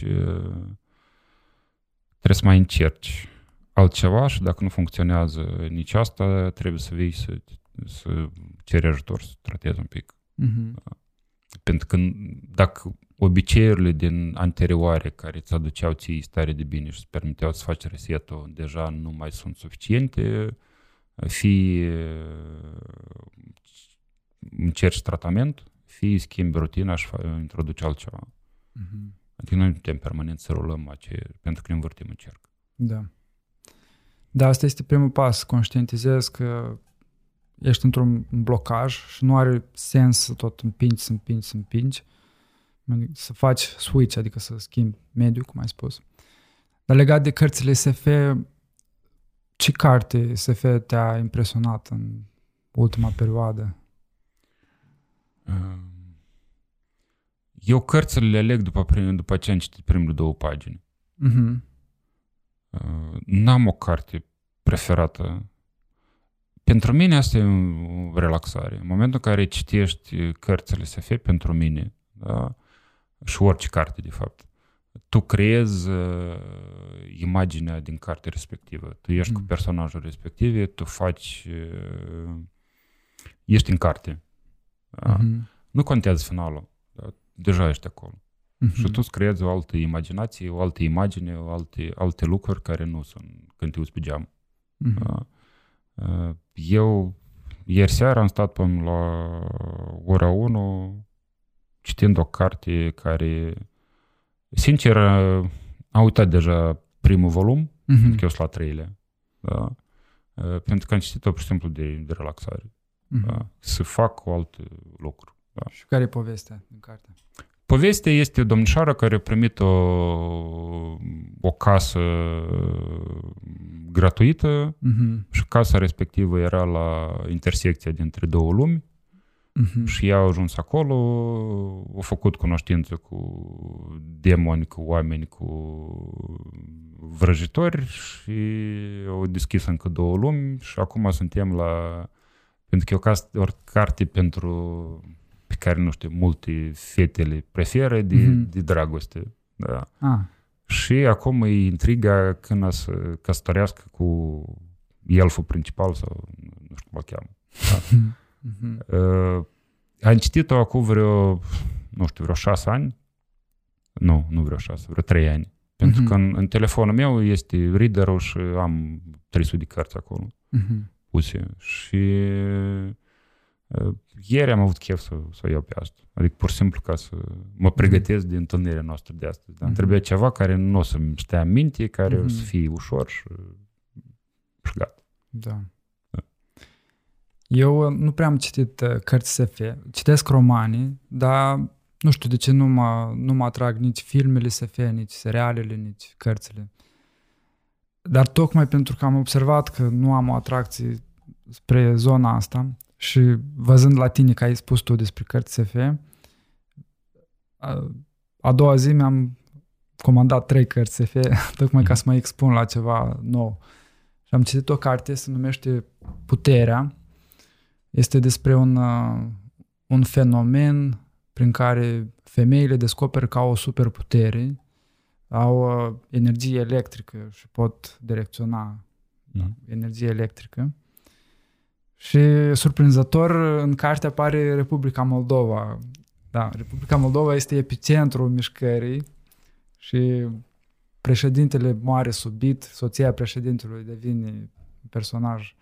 trebuie să mai încerci altceva și dacă nu funcționează nici asta, trebuie să vii să, să ceri ajutor, să tratezi un pic. Uh-huh. Pentru că dacă obiceiurile din anterioare care îți aduceau ție stare de bine și îți permiteau să faci resetul deja nu mai sunt suficiente, fie încerci tratament, fie schimbi rutina și introduci altceva. Uh-huh. Adică noi nu putem permanent să rulăm ace, pentru că ne învârtim în cerc. Da. Da, asta este primul pas. Conștientizezi că ești într-un blocaj și nu are sens să tot împingi, să împingi, să împingi. Să faci switch, adică să schimbi mediul, cum ai spus. Dar legat de cărțile SF, ce carte SF te-a impresionat în ultima perioadă? Eu cărțile le aleg după, prim, după ce am citit primele două pagini. Uh-huh. N-am o carte preferată. Pentru mine asta e o relaxare. În momentul în care citești cărțile SF, pentru mine, da? și orice carte, de fapt, tu creezi uh, imaginea din carte respectivă. Tu ești mm. cu personajul respectiv, tu faci... Uh, ești în carte. Da? Mm-hmm. Nu contează finalul. Da? Deja ești acolo. Uh-huh. Și tu îți creezi o altă imaginație, o altă imagine, o alte, alte lucruri care nu sunt când te uiți pe geam. Uh-huh. Eu ieri seara am stat până la ora 1 citind o carte care, sincer, am uitat deja primul volum, Mhm. pentru că eu sunt la treilea. Da? Uh, pentru că am citit-o, pur și simplu, de, de relaxare. Mhm. Da? Să fac o altă lucru. Și care e povestea din carte? Povestea este o domnișoară care a primit o, o casă gratuită Mhm. și casa respectivă era la intersecția dintre două lumi Mhm. și ea a ajuns acolo, a făcut cunoștință cu demoni, cu oameni, cu vrăjitori și au deschis încă două lumi și acum suntem la... Pentru că e o, cas, o carte pentru pe care, nu știu, multe fetele preferă de, Mhm. de dragoste. Da. Ah, Și acum e intriga când a să căsătorească cu elful principal sau nu știu cum îl cheamă. mhm. Uh, am citit-o acum vreo, nu știu, vreo șase ani. Nu, nu vreo șase, vreo trei ani. Pentru Mhm. că în, în telefonul meu este reader și am 300 de cărți acolo Mhm. puse. Și uh, ieri am avut chef să, să o iau pe asta. Adică pur și simplu ca să mă pregătesc de întâlnirea noastră de astăzi. Dar îmi Mhm. trebuia ceva care nu o să-mi stea în minte, care o să Mhm. fie ușor și, și gata. Da. Da. Eu uh, nu prea am citit uh, cărți SF. Citesc romanii, dar nu știu de ce nu mă, nu mă atrag nici filmele SF, nici serialele, nici cărțile. Dar tocmai pentru că am observat că nu am o atracție spre zona asta și văzând la tine că ai spus tu despre cărți SF, a, a doua zi mi-am comandat trei cărți SF tocmai ca să mă expun la ceva nou. Și am citit o carte, se numește Puterea. Este despre un, uh, un fenomen prin care femeile descoperă că au o superputere, au uh, energie electrică și pot direcționa Mhm. energie electrică. Și surprinzător, în carte apare Republica Moldova. Da, Republica Moldova este epicentrul mișcării și președintele moare subit, soția președintelui devine un personaj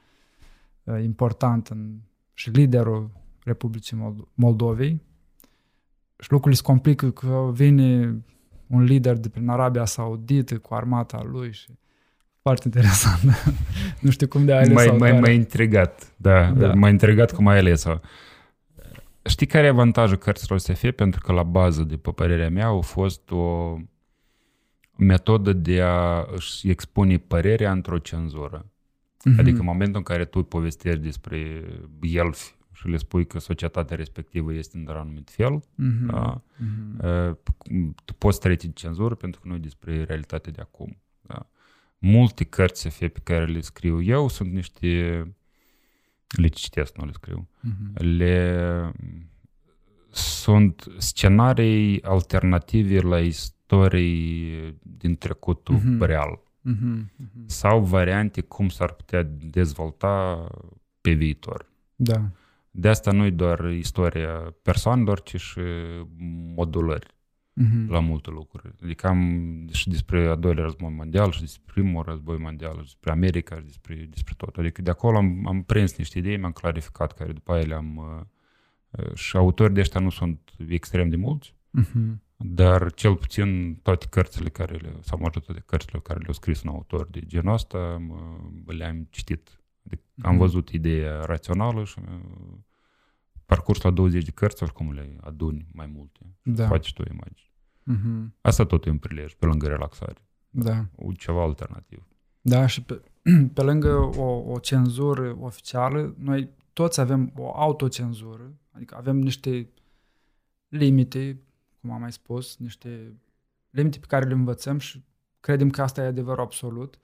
uh, important în, și liderul Republicii Mold- Moldovei. Și lucrurile se complică că vine un lider de prin Arabia Saudită cu armata lui și foarte interesant. nu știu cum de a ales Mai, mai, autoarea. mai intrigat, da, Da. da. m-a intrigat cum ai ales-o. Știi care e avantajul cărților SF? Pentru că la bază, de pe părerea mea, a fost o metodă de a își expune părerea într-o cenzură. Mhm. Adică în momentul în care tu povestești despre elfi și le spui că societatea respectivă este într-un anumit fel, Mhm. da, Mhm. Uh, tu poți trece de cenzură pentru că nu e despre realitatea de acum. Da? Multe cărți SF pe care le scriu eu sunt niște... Le citesc, nu le scriu. Mhm. Le sunt scenarii alternative la istorii din trecutul Mhm. real Mhm. Mhm. sau variante cum s-ar putea dezvolta pe viitor. Da. De asta nu e doar istoria persoanelor, ci și modulări Mhm. la multe lucruri. Adică am și despre a doilea război mondial și despre primul război mondial și despre America și despre, despre tot. Adică de acolo am, am prins niște idei, mi-am clarificat care după aia le-am... uh, uh, Și autorii de ăștia nu sunt extrem de mulți, Mhm. dar cel puțin toate cărțile care le, sau majoritatea cărțile care le-au scris un autor de genul ăsta, mă- le-am citit. Adică am Mhm. văzut ideea rațională și uh, parcursul la 20 de cărți, oricum le aduni mai multe. Și Da. faci tu imagini. Mhm. Asta tot e un prilej, pe lângă relaxare. Da. O ceva alternativ. Da, și pe, pe lângă o, o cenzură oficială, noi toți avem o autocenzură, adică avem niște limite, cum am mai spus, niște limite pe care le învățăm și credem că asta e adevărul absolut.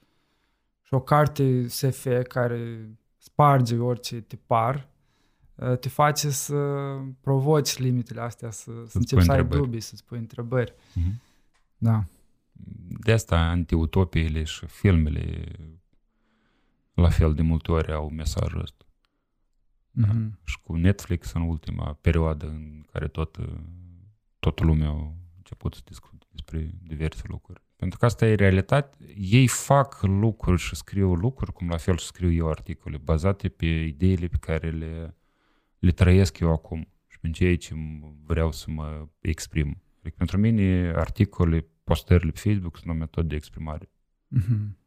Și o carte SF care sparge orice tipar, uh, te face să provoci limitele astea, să, să începi pui să ai întrebări. dubii, să-ți pui întrebări. Mhm. Da. De asta antiutopiile și filmele la fel de multe ori au mesajul ăsta. Da. Mhm. Și cu Netflix în ultima perioadă în care tot, toată lumea a început să discute despre diverse lucruri. Pentru că asta e realitate. Ei fac lucruri și scriu lucruri, cum la fel și scriu eu articole, bazate pe ideile pe care le, le trăiesc eu acum și pe ceea ce vreau să mă exprim. Adică pentru mine articole, postările pe Facebook sunt o metodă de exprimare. Mhm.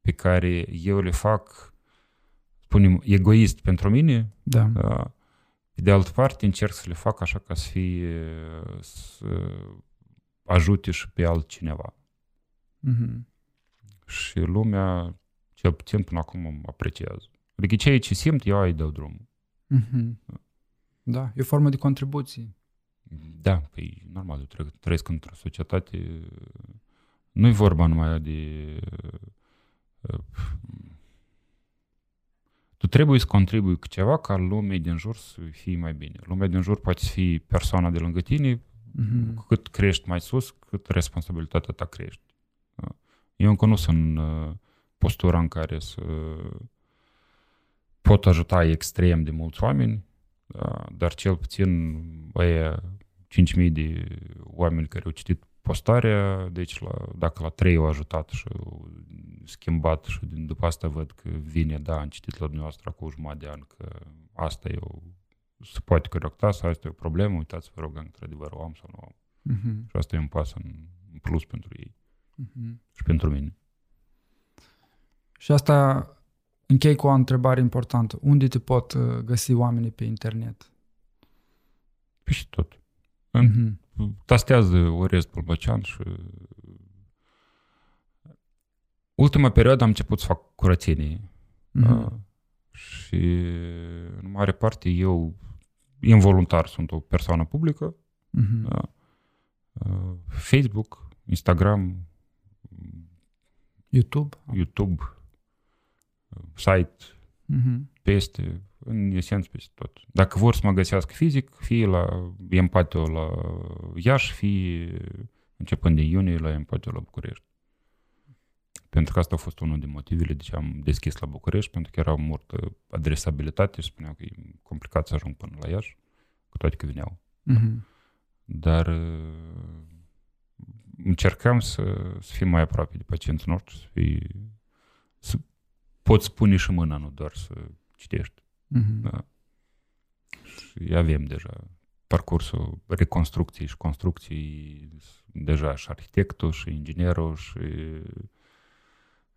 pe care eu le fac, spunem, egoist pentru mine, Da. da. Pe de altă parte, încerc să le fac așa ca să fie, să ajute și pe altcineva. Mhm. Și lumea, cel puțin până acum, mă apreciază. Adică ceea ce simt, eu îi dau drumul. Mhm. Da, e o formă de contribuție. Da, păi normal, eu tre- trăiesc într-o societate, nu-i vorba numai de... uh, Tu trebuie să contribui cu ceva ca lumea din jur să fie mai bine. Lumea din jur poate să fie persoana de lângă tine, Mhm. cu cât crești mai sus, cât responsabilitatea ta crește. Da. Eu încă nu sunt în uh, postura în care să pot ajuta extrem de mulți oameni, da, dar cel puțin ăia 5.000 de oameni care au citit postarea, deci la, dacă la 3 au ajutat și au schimbat și din, după asta văd că vine, da, am citit la dumneavoastră acum jumătate de an că asta e o, se poate corecta sau asta e o problemă, uitați, vă rog, într-adevăr o am sau nu o am. Mhm. Și asta e un pas în în plus pentru ei Mhm. și pentru mine. Și asta închei cu o întrebare importantă. Unde te pot uh, găsi oamenii pe internet? Pe și tot. În, Mhm. tastează Orest Pulbăcean și ultima perioadă am început să fac curățenie. Mhm. Da? Și în mare parte eu involuntar sunt o persoană publică. Mhm. Da? Uh, Facebook, Instagram, YouTube? YouTube, uh, site, Mhm. peste, în esență peste tot. Dacă vor să mă găsească fizic, fie la Empatio la Iași, fie începând din iunie la Empatio la București. Pentru că asta a fost unul din motivele de ce am deschis la București, pentru că era multă adresabilitate și spuneau că e complicat să ajung până la Iași, cu toate că veneau. Mhm. Dar uh, încercăm să, să fim mai aproape de pacientul nostru, să, fie, să poți pune și mâna, nu doar să citești. Mhm. Da. Și avem deja parcursul reconstrucției și construcției, deja și arhitectul, și inginerul, și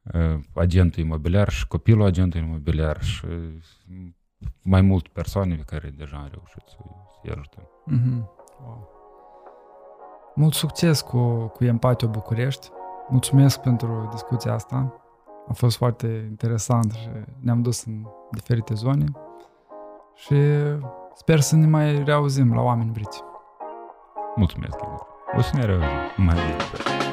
uh, agentul imobiliar, și copilul agentului imobiliar, și mai mult persoane pe care deja am reușit să, să ajutăm. Mhm. Wow. Mult succes cu, cu Empatio București. Mulțumesc pentru discuția asta. A fost foarte interesant și ne-am dus în diferite zone. Și sper să ne mai reauzim la oameni vriți. Mulțumesc, Igor. O să ne reauzim mai bine.